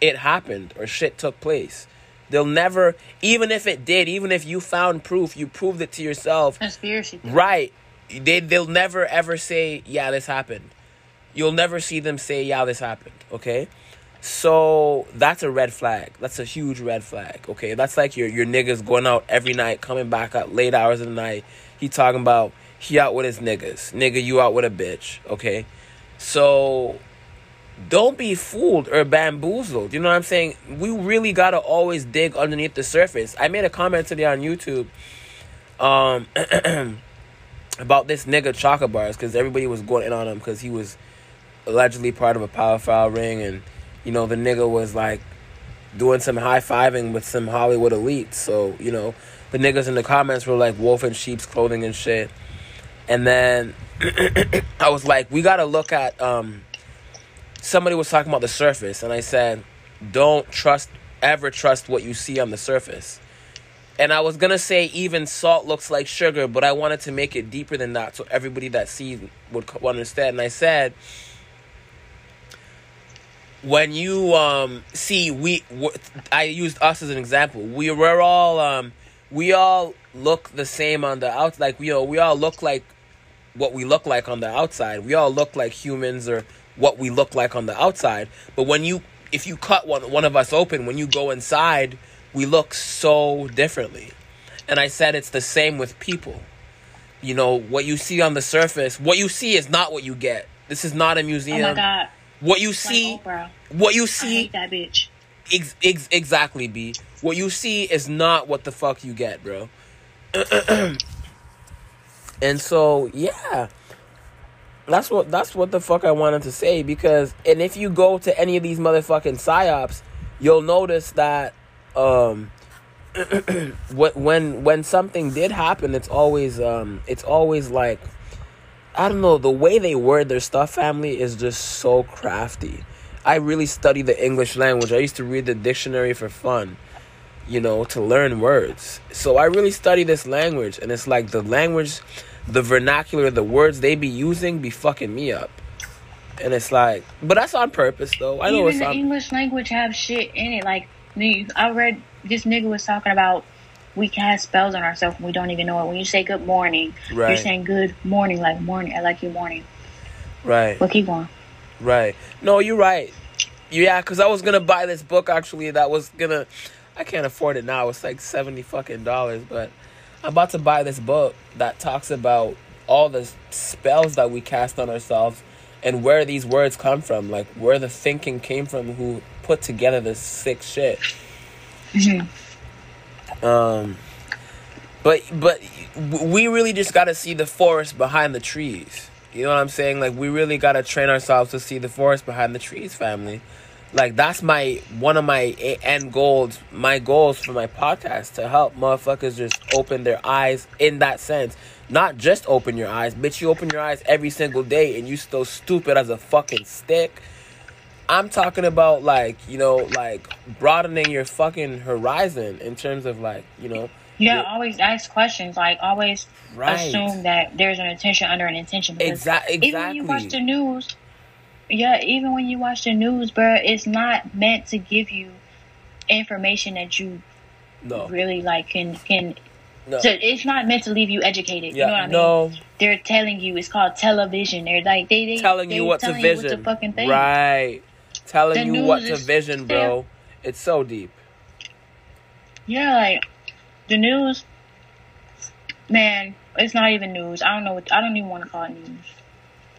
it happened or shit took place. They'll never, even if it did, even if you found proof, you proved it to yourself. Conspiracy. theory. Right. They they'll never ever say, yeah, this happened. You'll never see them say, yeah, this happened. Okay? So that's a red flag. That's a huge red flag. Okay. That's like your your niggas going out every night, coming back at late hours of the night. He talking about he out with his niggas. Nigga, you out with a bitch. Okay. So don't be fooled or bamboozled. You know what I'm saying? We really gotta always dig underneath the surface. I made a comment today on YouTube. Um [CLEARS THROAT] about this nigga Chaka Bars because everybody was going in on him because he was allegedly part of a power foul ring and you know the nigga was like doing some high fiving with some Hollywood elites. So you know the niggas in the comments were like wolf in sheep's clothing and shit. And then [CLEARS THROAT] I was like, we gotta look at um. Somebody was talking about the surface, and I said, don't trust ever trust what you see on the surface. And I was gonna say even salt looks like sugar, but I wanted to make it deeper than that, so everybody that sees would understand. And I said, when you um see we, I used us as an example. We were all um we all look the same on the out, like you know we all look like what we look like on the outside. We all look like humans or what we look like on the outside. But when you if you cut one one of us open, when you go inside, we look so differently. And I said it's the same with people. You know, what you see on the surface, what you see is not what you get. This is not a museum. Oh my God. What you see, what you see hate that bitch. Ex- ex- exactly, B. What you see is not what the fuck you get, bro. [CLEARS THROAT] and so, yeah, that's what that's what the fuck I wanted to say because, and if you go to any of these motherfucking psyops, you'll notice that um, [CLEARS THROAT] when when something did happen, it's always um, it's always like I don't know the way they word their stuff. Family is just so crafty. I really study the English language. I used to read the dictionary for fun, you know, to learn words. So I really study this language, and it's like the language, the vernacular, the words they be using be fucking me up. And it's like, but that's on purpose though. I know Even it's the on. English language have shit in it. Like me, I read this nigga was talking about we cast spells on ourselves and we don't even know it. When you say good morning, you're saying good morning, like morning. I like your morning. Right. But keep going. Right. No, you're right. Yeah, because I was gonna buy this book actually. That was gonna. I can't afford it now. It's like seventy fucking dollars, but I'm about to buy this book that talks about all the spells that we cast on ourselves and where these words come from, like where the thinking came from, who put together this sick shit. Um, but but we really just got to see the forest behind the trees. You know what I'm saying? Like we really got to train ourselves to see the forest behind the trees, family. Like that's my one of my end goals, my goals for my podcast to help motherfuckers just open their eyes in that sense. Not just open your eyes, bitch. You open your eyes every single day and you still stupid as a fucking stick. I'm talking about like, you know, like broadening your fucking horizon in terms of like, you know, Yeah, always ask questions. Like always Right. assume that there's an intention under an intention. because Exa- Even when you watch the news, yeah, even when you watch the news, bro, it's not meant to give you information that you no, really like can can. no, So it's not meant to leave you educated. you know what yeah, I mean? no, They're telling you it's called television. They're like they they telling they you what to telling you vision, what to fucking think. right? Telling The you what to vision, bro. It's so deep. Yeah, like the news, man. It's not even news. I don't know. What, I don't even want to call it news.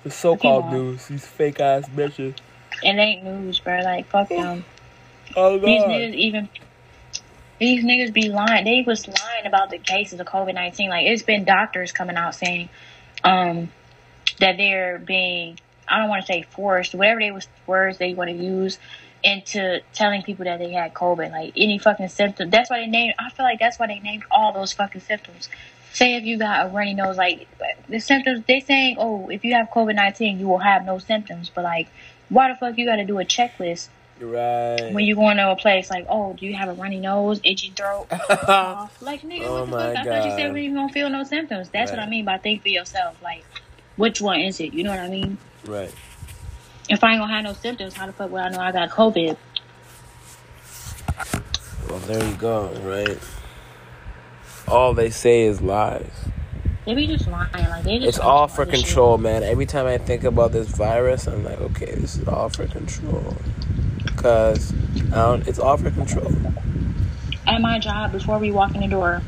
The so-called news, these fake ass bitches. It ain't news, bro. Like fuck them. Oh These niggas even these niggas be lying. They was lying about the cases of COVID nineteen. Like it's been doctors coming out saying um that they're being I don't want to say forced, whatever they was words they want to use into telling people that they had COVID. Like any fucking symptom. That's why they named I feel like that's why they named all those fucking symptoms. Say if you got a runny nose, like the symptoms they saying, Oh, if you have COVID nineteen you will have no symptoms, but like why the fuck you gotta do a checklist right? when you going to a place like, oh, do you have a runny nose, itchy throat. [LAUGHS] Like, nigga, Oh what the fuck? I thought you said God. we even gonna feel no symptoms. That's what I mean by think for yourself. Like, which one is it? You know what I mean? right. If I ain't gonna have no symptoms, how the fuck would I know I got COVID? Well, there you go. Right. All they say is lies. They be just lying. Like, they just It's all for other shit. control, man. Every time I think about this virus, I'm like, okay, this is all for control. Cause I it's all for control. At my job, before we walk in the door,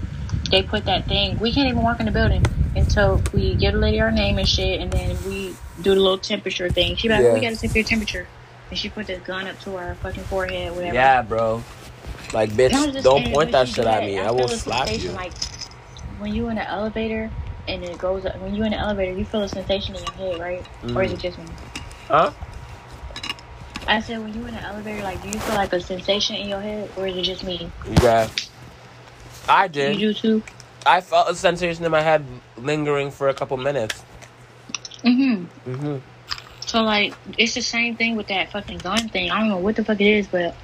they put that thing. We can't even walk in the building until we give a lady our name and shit, and then we do the little temperature thing. She like, oh, Yeah. we gotta take your temperature. And she put this gun up to her fucking forehead, whatever. Yeah, bro. Like, And I was bitch, don't point that shit at me. I will slap you. Like when you in the elevator and it goes up. When you in the elevator, you feel a sensation in your head, right? Or is Mhm. it just me? Huh? I said when you in the elevator, like, do you feel like a sensation in your head, or is it just me? Yeah. I did. You do too. I felt a sensation in my head lingering for a couple minutes. Mhm. hmm So like, it's the same thing with that fucking gun thing. I don't know what the fuck it is, but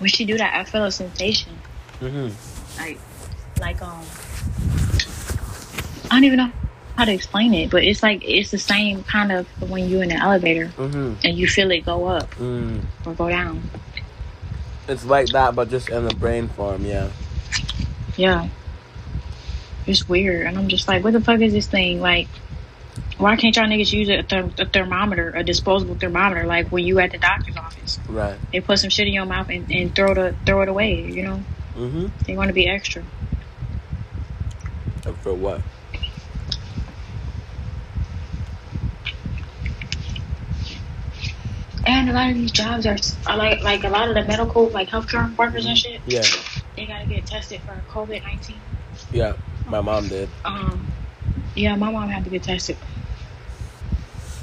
when she do that, I feel a sensation. hmm Like, like um, I don't even know how to explain it, but it's like it's the same kind of when you in the elevator hmm and you feel it go up Mm. or go down. It's like that, but just in the brain form, yeah. Yeah. It's weird. And I'm just like, what the fuck is this thing? Like, why can't y'all niggas use a, therm- a thermometer, a disposable thermometer, like when you at the doctor's office? Right. They put some shit in your mouth and, and throw the throw it away, you know? hmm They want to be extra. For what? And a lot of these jobs are, are like like a lot of the medical like healthcare workers and shit. Yeah. They gotta get tested for COVID nineteen. Yeah. My mom did. Um, yeah, my mom had to get tested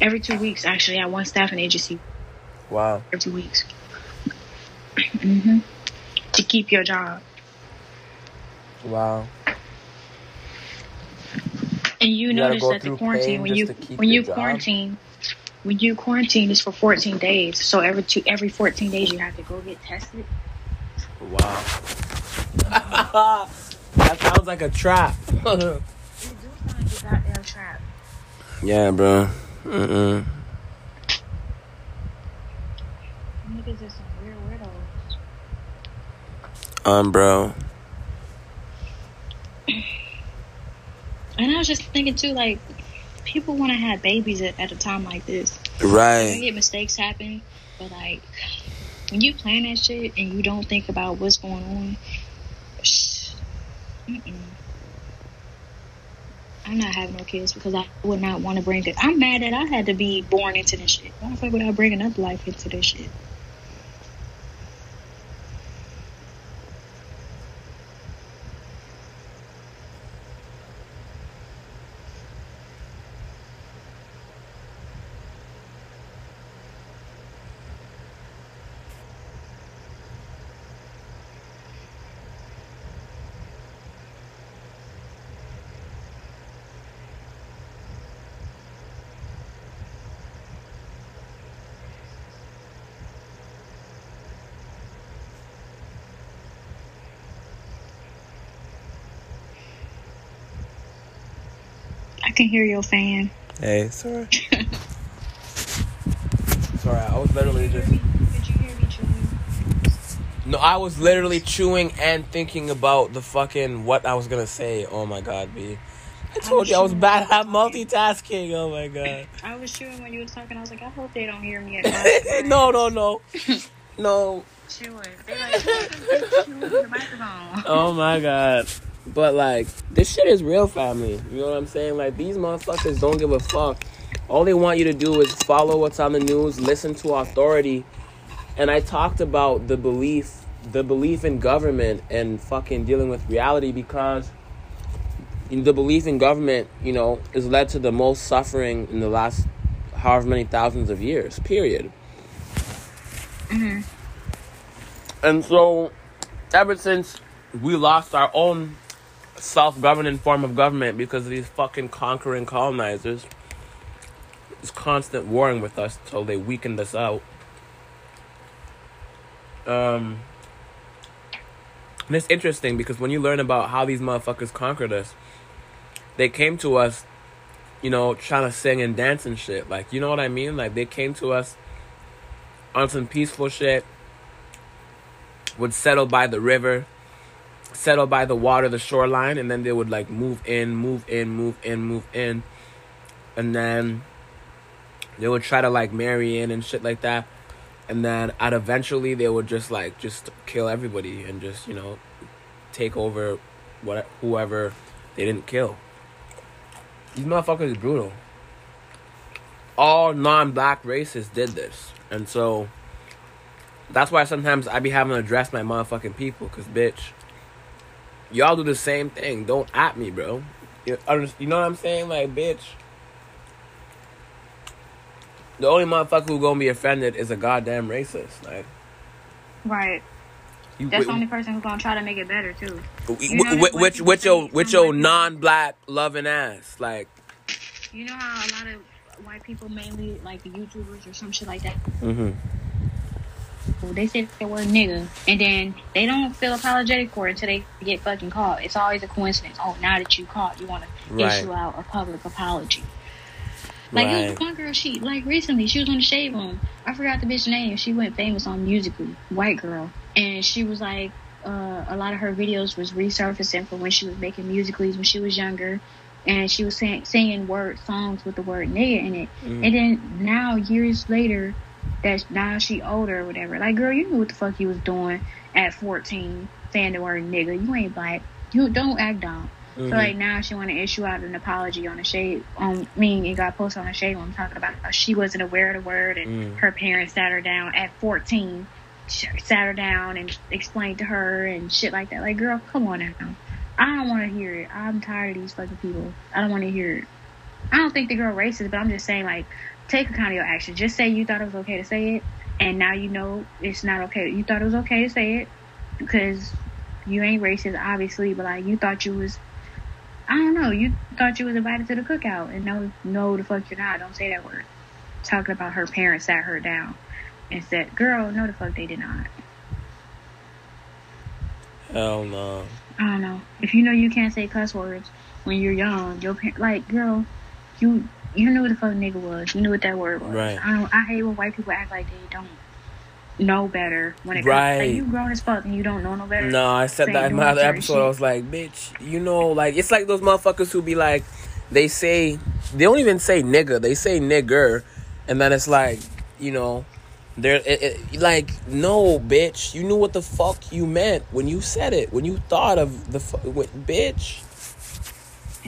every two weeks. Actually, at one staffing agency, Wow. every two weeks. hmm To keep your job, Wow. and you, You notice that the quarantine when you when your you job? quarantine, when you quarantine, is for 14 days. So every two, every 14 days, you have to go get tested. Wow. [LAUGHS] that sounds like a trap. [LAUGHS] It do sound like a goddamn trap. yeah, bro. Mm-mm. Niggas is some weird weirdos. Um, bro. And I was just thinking too, like, people want to have babies at, at a time like this. Right. get mistakes happen, but like, when you plan that shit and you don't think about what's going on, sh- mm-mm. I'm not having no kids because I would not want to bring it. I'm mad that I had to be born into this shit. Why the fuck would I bring another life into this shit? Can hear your fan. Hey, sorry. sorry, I was literally just. Did you hear me chewing? No, I was literally chewing and thinking about the fucking what I was gonna say. Oh my god, B. I told you I was bad at multitasking. Oh my god. I was chewing when you were talking. I was like, I hope they don't hear me. At [LAUGHS] no, no, no, [LAUGHS] no. chewing. They like chewing the microphone. Oh my god. But like, this shit is real family. You know what I'm saying? Like, these motherfuckers don't give a fuck. All they want you to do is follow what's on the news, listen to authority. And I talked about the belief, the belief in government and fucking dealing with reality because the belief in government, you know, has led to the most suffering in the last however many thousands of years, period. Mm-hmm. And so, ever since we lost our own self governing form of government because of these fucking conquering colonizers, this constant warring with us till they weakened us out. Um, and it's interesting because when you learn about how these motherfuckers conquered us, they came to us, you know, trying to sing and dance and shit. Like, you know what I mean? Like, they came to us on some peaceful shit, would settle by the river, settle by the water, the shoreline, and then they would like move in, move in, move in, move in. And then they would try to like marry in and shit like that. And then at eventually they would just like just kill everybody and just, you know, take over what whoever they didn't kill. These motherfuckers brutal. All non-black races did this, and so that's why sometimes I be having to address my motherfucking people, cause bitch, y'all do the same thing. Don't at me, bro. You, you know what I'm saying? Like, bitch. The only motherfucker who gonna be offended is a goddamn racist. Like, Right. you, That's the only person who's gonna try to make it better too. Wh- You know that which which your which your non-black loving ass like You know how a lot of white people, mainly like the YouTubers or some shit like that, mm-hmm. Well, they say the word nigga, and then they don't feel apologetic for it until they get fucking caught. It's always a coincidence. Oh, now that you caught, you want to issue out a public apology. Like right was one girl, she like recently she was on the Shade Room. I forgot the bitch name. She went famous on Musically, white girl, and she was like, uh, a lot of her videos was resurfacing from when she was making musicallys when she was younger, and she was saying singing word songs with the word nigga in it. Mhm. And then now years later, that now she older or whatever. Like girl, you knew what the fuck you was doing at fourteen, saying the word nigga. You ain't black. You don't act dumb. Mhm. So like now she want to issue out an apology on the shade. Um, I mean, it got posted on the shade room talking about how she wasn't aware of the word and Mm. her parents sat her down at 14, sat her down and explained to her and shit like that. Like, girl, come on now. I don't want to hear it. I'm tired of these fucking people. I don't want to hear it. I don't think the girl racist, but I'm just saying like, take account of your actions. Just say you thought it was okay to say it, and now you know it's not okay. You thought it was okay to say it because you ain't racist, obviously, but like you thought you was I don't know. You thought you was invited to the cookout, and no, no, the fuck you're not. Don't say that word. talking about her parents sat her down and said, "Girl, no, the fuck they did not." Hell no. I don't know. If you know you can't say cuss words when you're young, your parent, like, girl, you you knew what the fuck nigga was. You knew what that word was. Right. I don't. I hate when white people act like they don't know better when it comes. Right. Like you grown as fuck and you don't know no better. No, I said that in my other episode. shit. I was like, bitch, you know, like it's like those motherfuckers who be like, they say they don't even say nigga, they say nigger, and then it's like, you know, they're it, it, like, no, bitch, you knew what the fuck you meant when you said it, when you thought of the fu- what, bitch.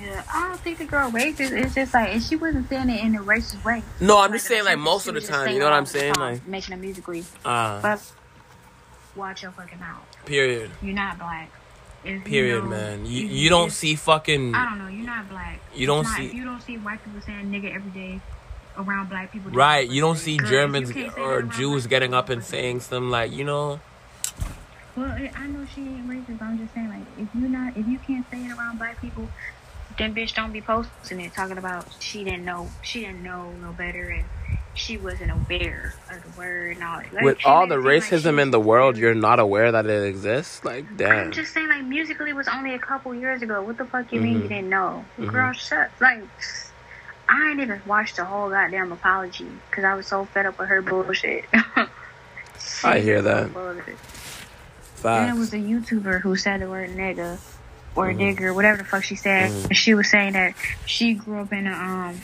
Yeah, I don't think the girl racist. It's just like and she wasn't saying it in a racist way. No, I'm just saying, like most of the time, you know what I'm saying, like, making it musically. ah, But watch your fucking mouth. period, You're not black. If period, you know, man. You you don't see fucking. I don't know. You're not black. You don't not- see- you don't see white people saying nigga every day around black people. Right, you don't see Germans you can't say that or Jews getting up and saying something like, you know, Well, I I know she ain't racist. I'm just saying, like, if you not, if you can't say it around black people, then bitch don't be posting it talking about she didn't know, she didn't know no better, and she wasn't aware of the word and all. Like, with all the like racism she in the world, you're not aware that it exists. Like, damn. I'm just saying, like, musically was only a couple years ago. What the fuck you mean Mhm. you didn't know? Mhm. Girl, shut. Like, I ain't even watched the whole goddamn apology because I was so fed up with her bullshit. [LAUGHS] I hear She was so that. full of it. Then Facts. it was a YouTuber who said the word nigga or Mhm. nigger, whatever the fuck she said. Mhm. She was saying that she grew up in a, um,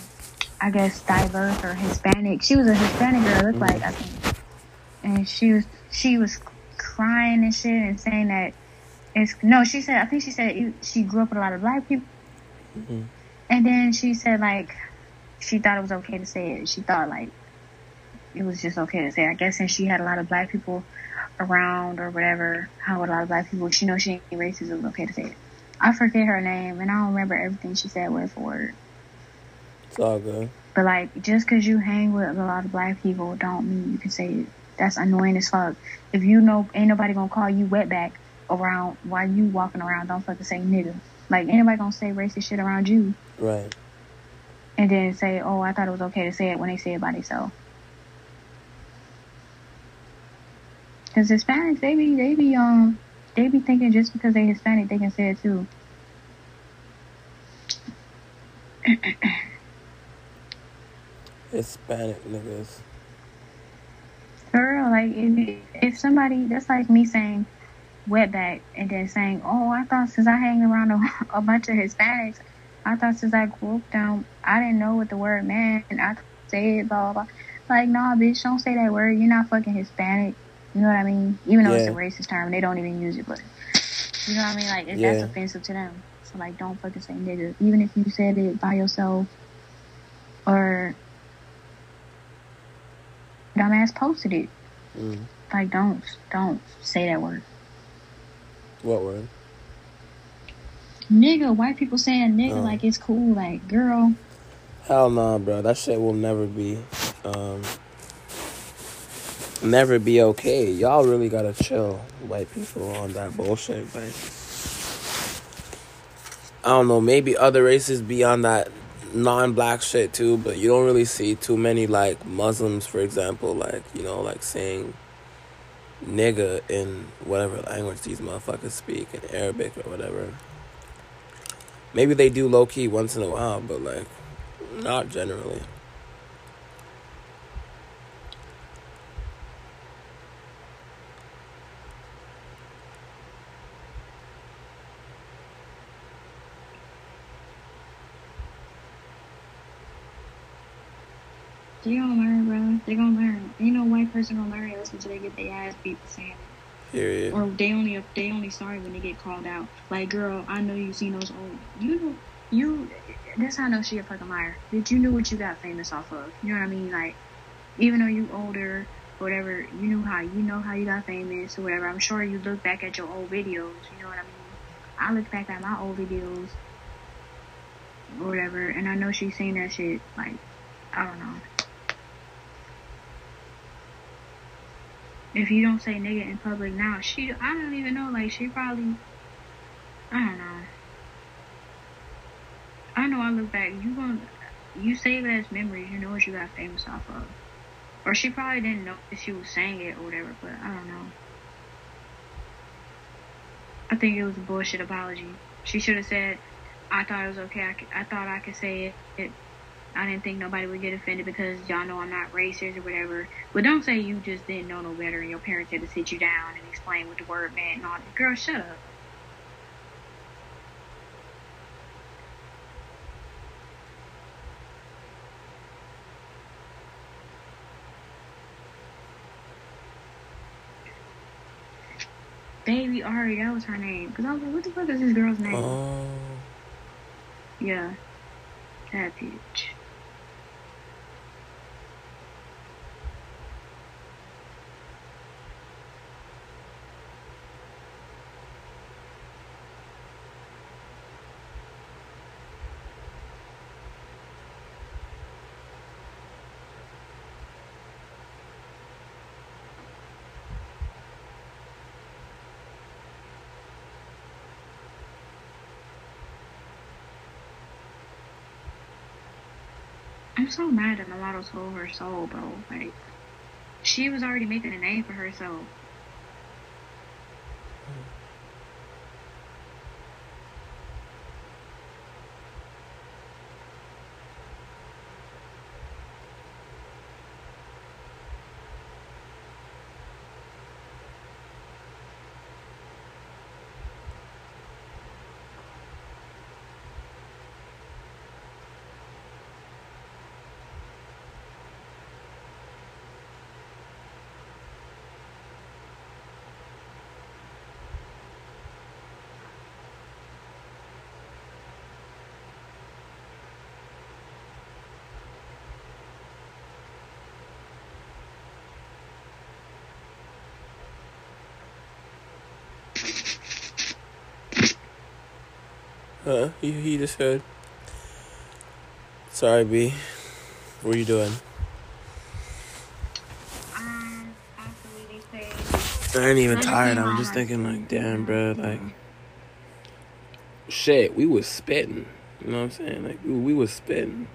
I guess diverse or Hispanic. She was a Hispanic girl, looked like I think. And she was she was crying and shit and saying that it's no. She said I think she said she grew up with a lot of black people. Mhm. And then she said like she thought it was okay to say it. She thought like it was just okay to say. I guess since she had a lot of black people around or whatever, how a lot of black people, she knows she ain't racist. It was okay to say it. I forget her name and I don't remember everything she said word for word. It's all good. But like, just because you hang with a lot of black people, don't mean you can say it. That's annoying as fuck. If you know ain't nobody gonna call you wetback around while you walking around, don't fucking say nigga. Like, anybody gonna say racist shit around you Right. and then say, oh, I thought it was okay to say it when they say it by themselves. Cause Hispanics, they be, they be, um, they be thinking just because they Hispanic, they can say it too. [CLEARS THROAT] Hispanic niggas. For real, like if if somebody that's like me saying wetback and then saying, "Oh, I thought since I hang around a, [LAUGHS] a bunch of Hispanics, I thought since I grew up down, I didn't know what the word meant, and I said blah blah blah." Like, nah, bitch, don't say that word. You're not fucking Hispanic. You know what I mean? Even though it's a racist term, they don't even use it, but you know what I mean? Like, if that's offensive to them, so like, don't fucking say nigga, even if you said it by yourself or dumbass posted it. Mm. Like, don't, don't say that word. What word? Nigga, white people saying nigga Oh. like it's cool. Like, girl, Hell no, bro. That shit will never be, um, never be okay. Y'all really gotta chill, white people, on that bullshit. Like, I don't know. Maybe other races be on that non-black shit too, but you don't really see too many like Muslims, for example, like you know, like saying nigga in whatever language these motherfuckers speak in Arabic or whatever. Maybe they do low key once in a while, but like not generally. They gonna learn, bro. They gonna learn. Ain't no white person gonna learn unless until they get their ass beat for saying it. Period. Or they only they only sorry when they get called out. Like, girl, I know you seen those old. You know, you. That's how I know she a fucking liar. That you knew what you got famous off of. You know what I mean? Like, even though you older, whatever, you knew how you know how you got famous or whatever. I'm sure you look back at your old videos. You know what I mean? I look back at my old videos or whatever, and I know she's seen that shit. Like, I don't know. If you don't say nigga in public now, she I don't even know. Like she probably I don't know. I know I look back. You gonna you save it as memories. You know what you got famous off of. Or she probably didn't know if she was saying it or whatever, but I don't know. I think it was a bullshit apology. She should have said, I thought it was okay. I, could, I thought I could say it. it. I didn't think nobody would get offended because y'all know I'm not racist or whatever. But don't say you just didn't know no better and your parents had to sit you down and explain what the word meant and all that. Girl, shut up. Baby Ari, that was her name. Because I was like, what the fuck is this girl's name? Oh. Yeah. That bitch. I'm so mad that Mulatto sold her soul, bro. Like, she was already making a name for herself. Huh? He, just said. Sorry, B. What are you doing? I ain't even tired. I'm just thinking, like, damn, bro. Like, shit, we was spitting. You know what I'm saying? Like, we, we was spitting.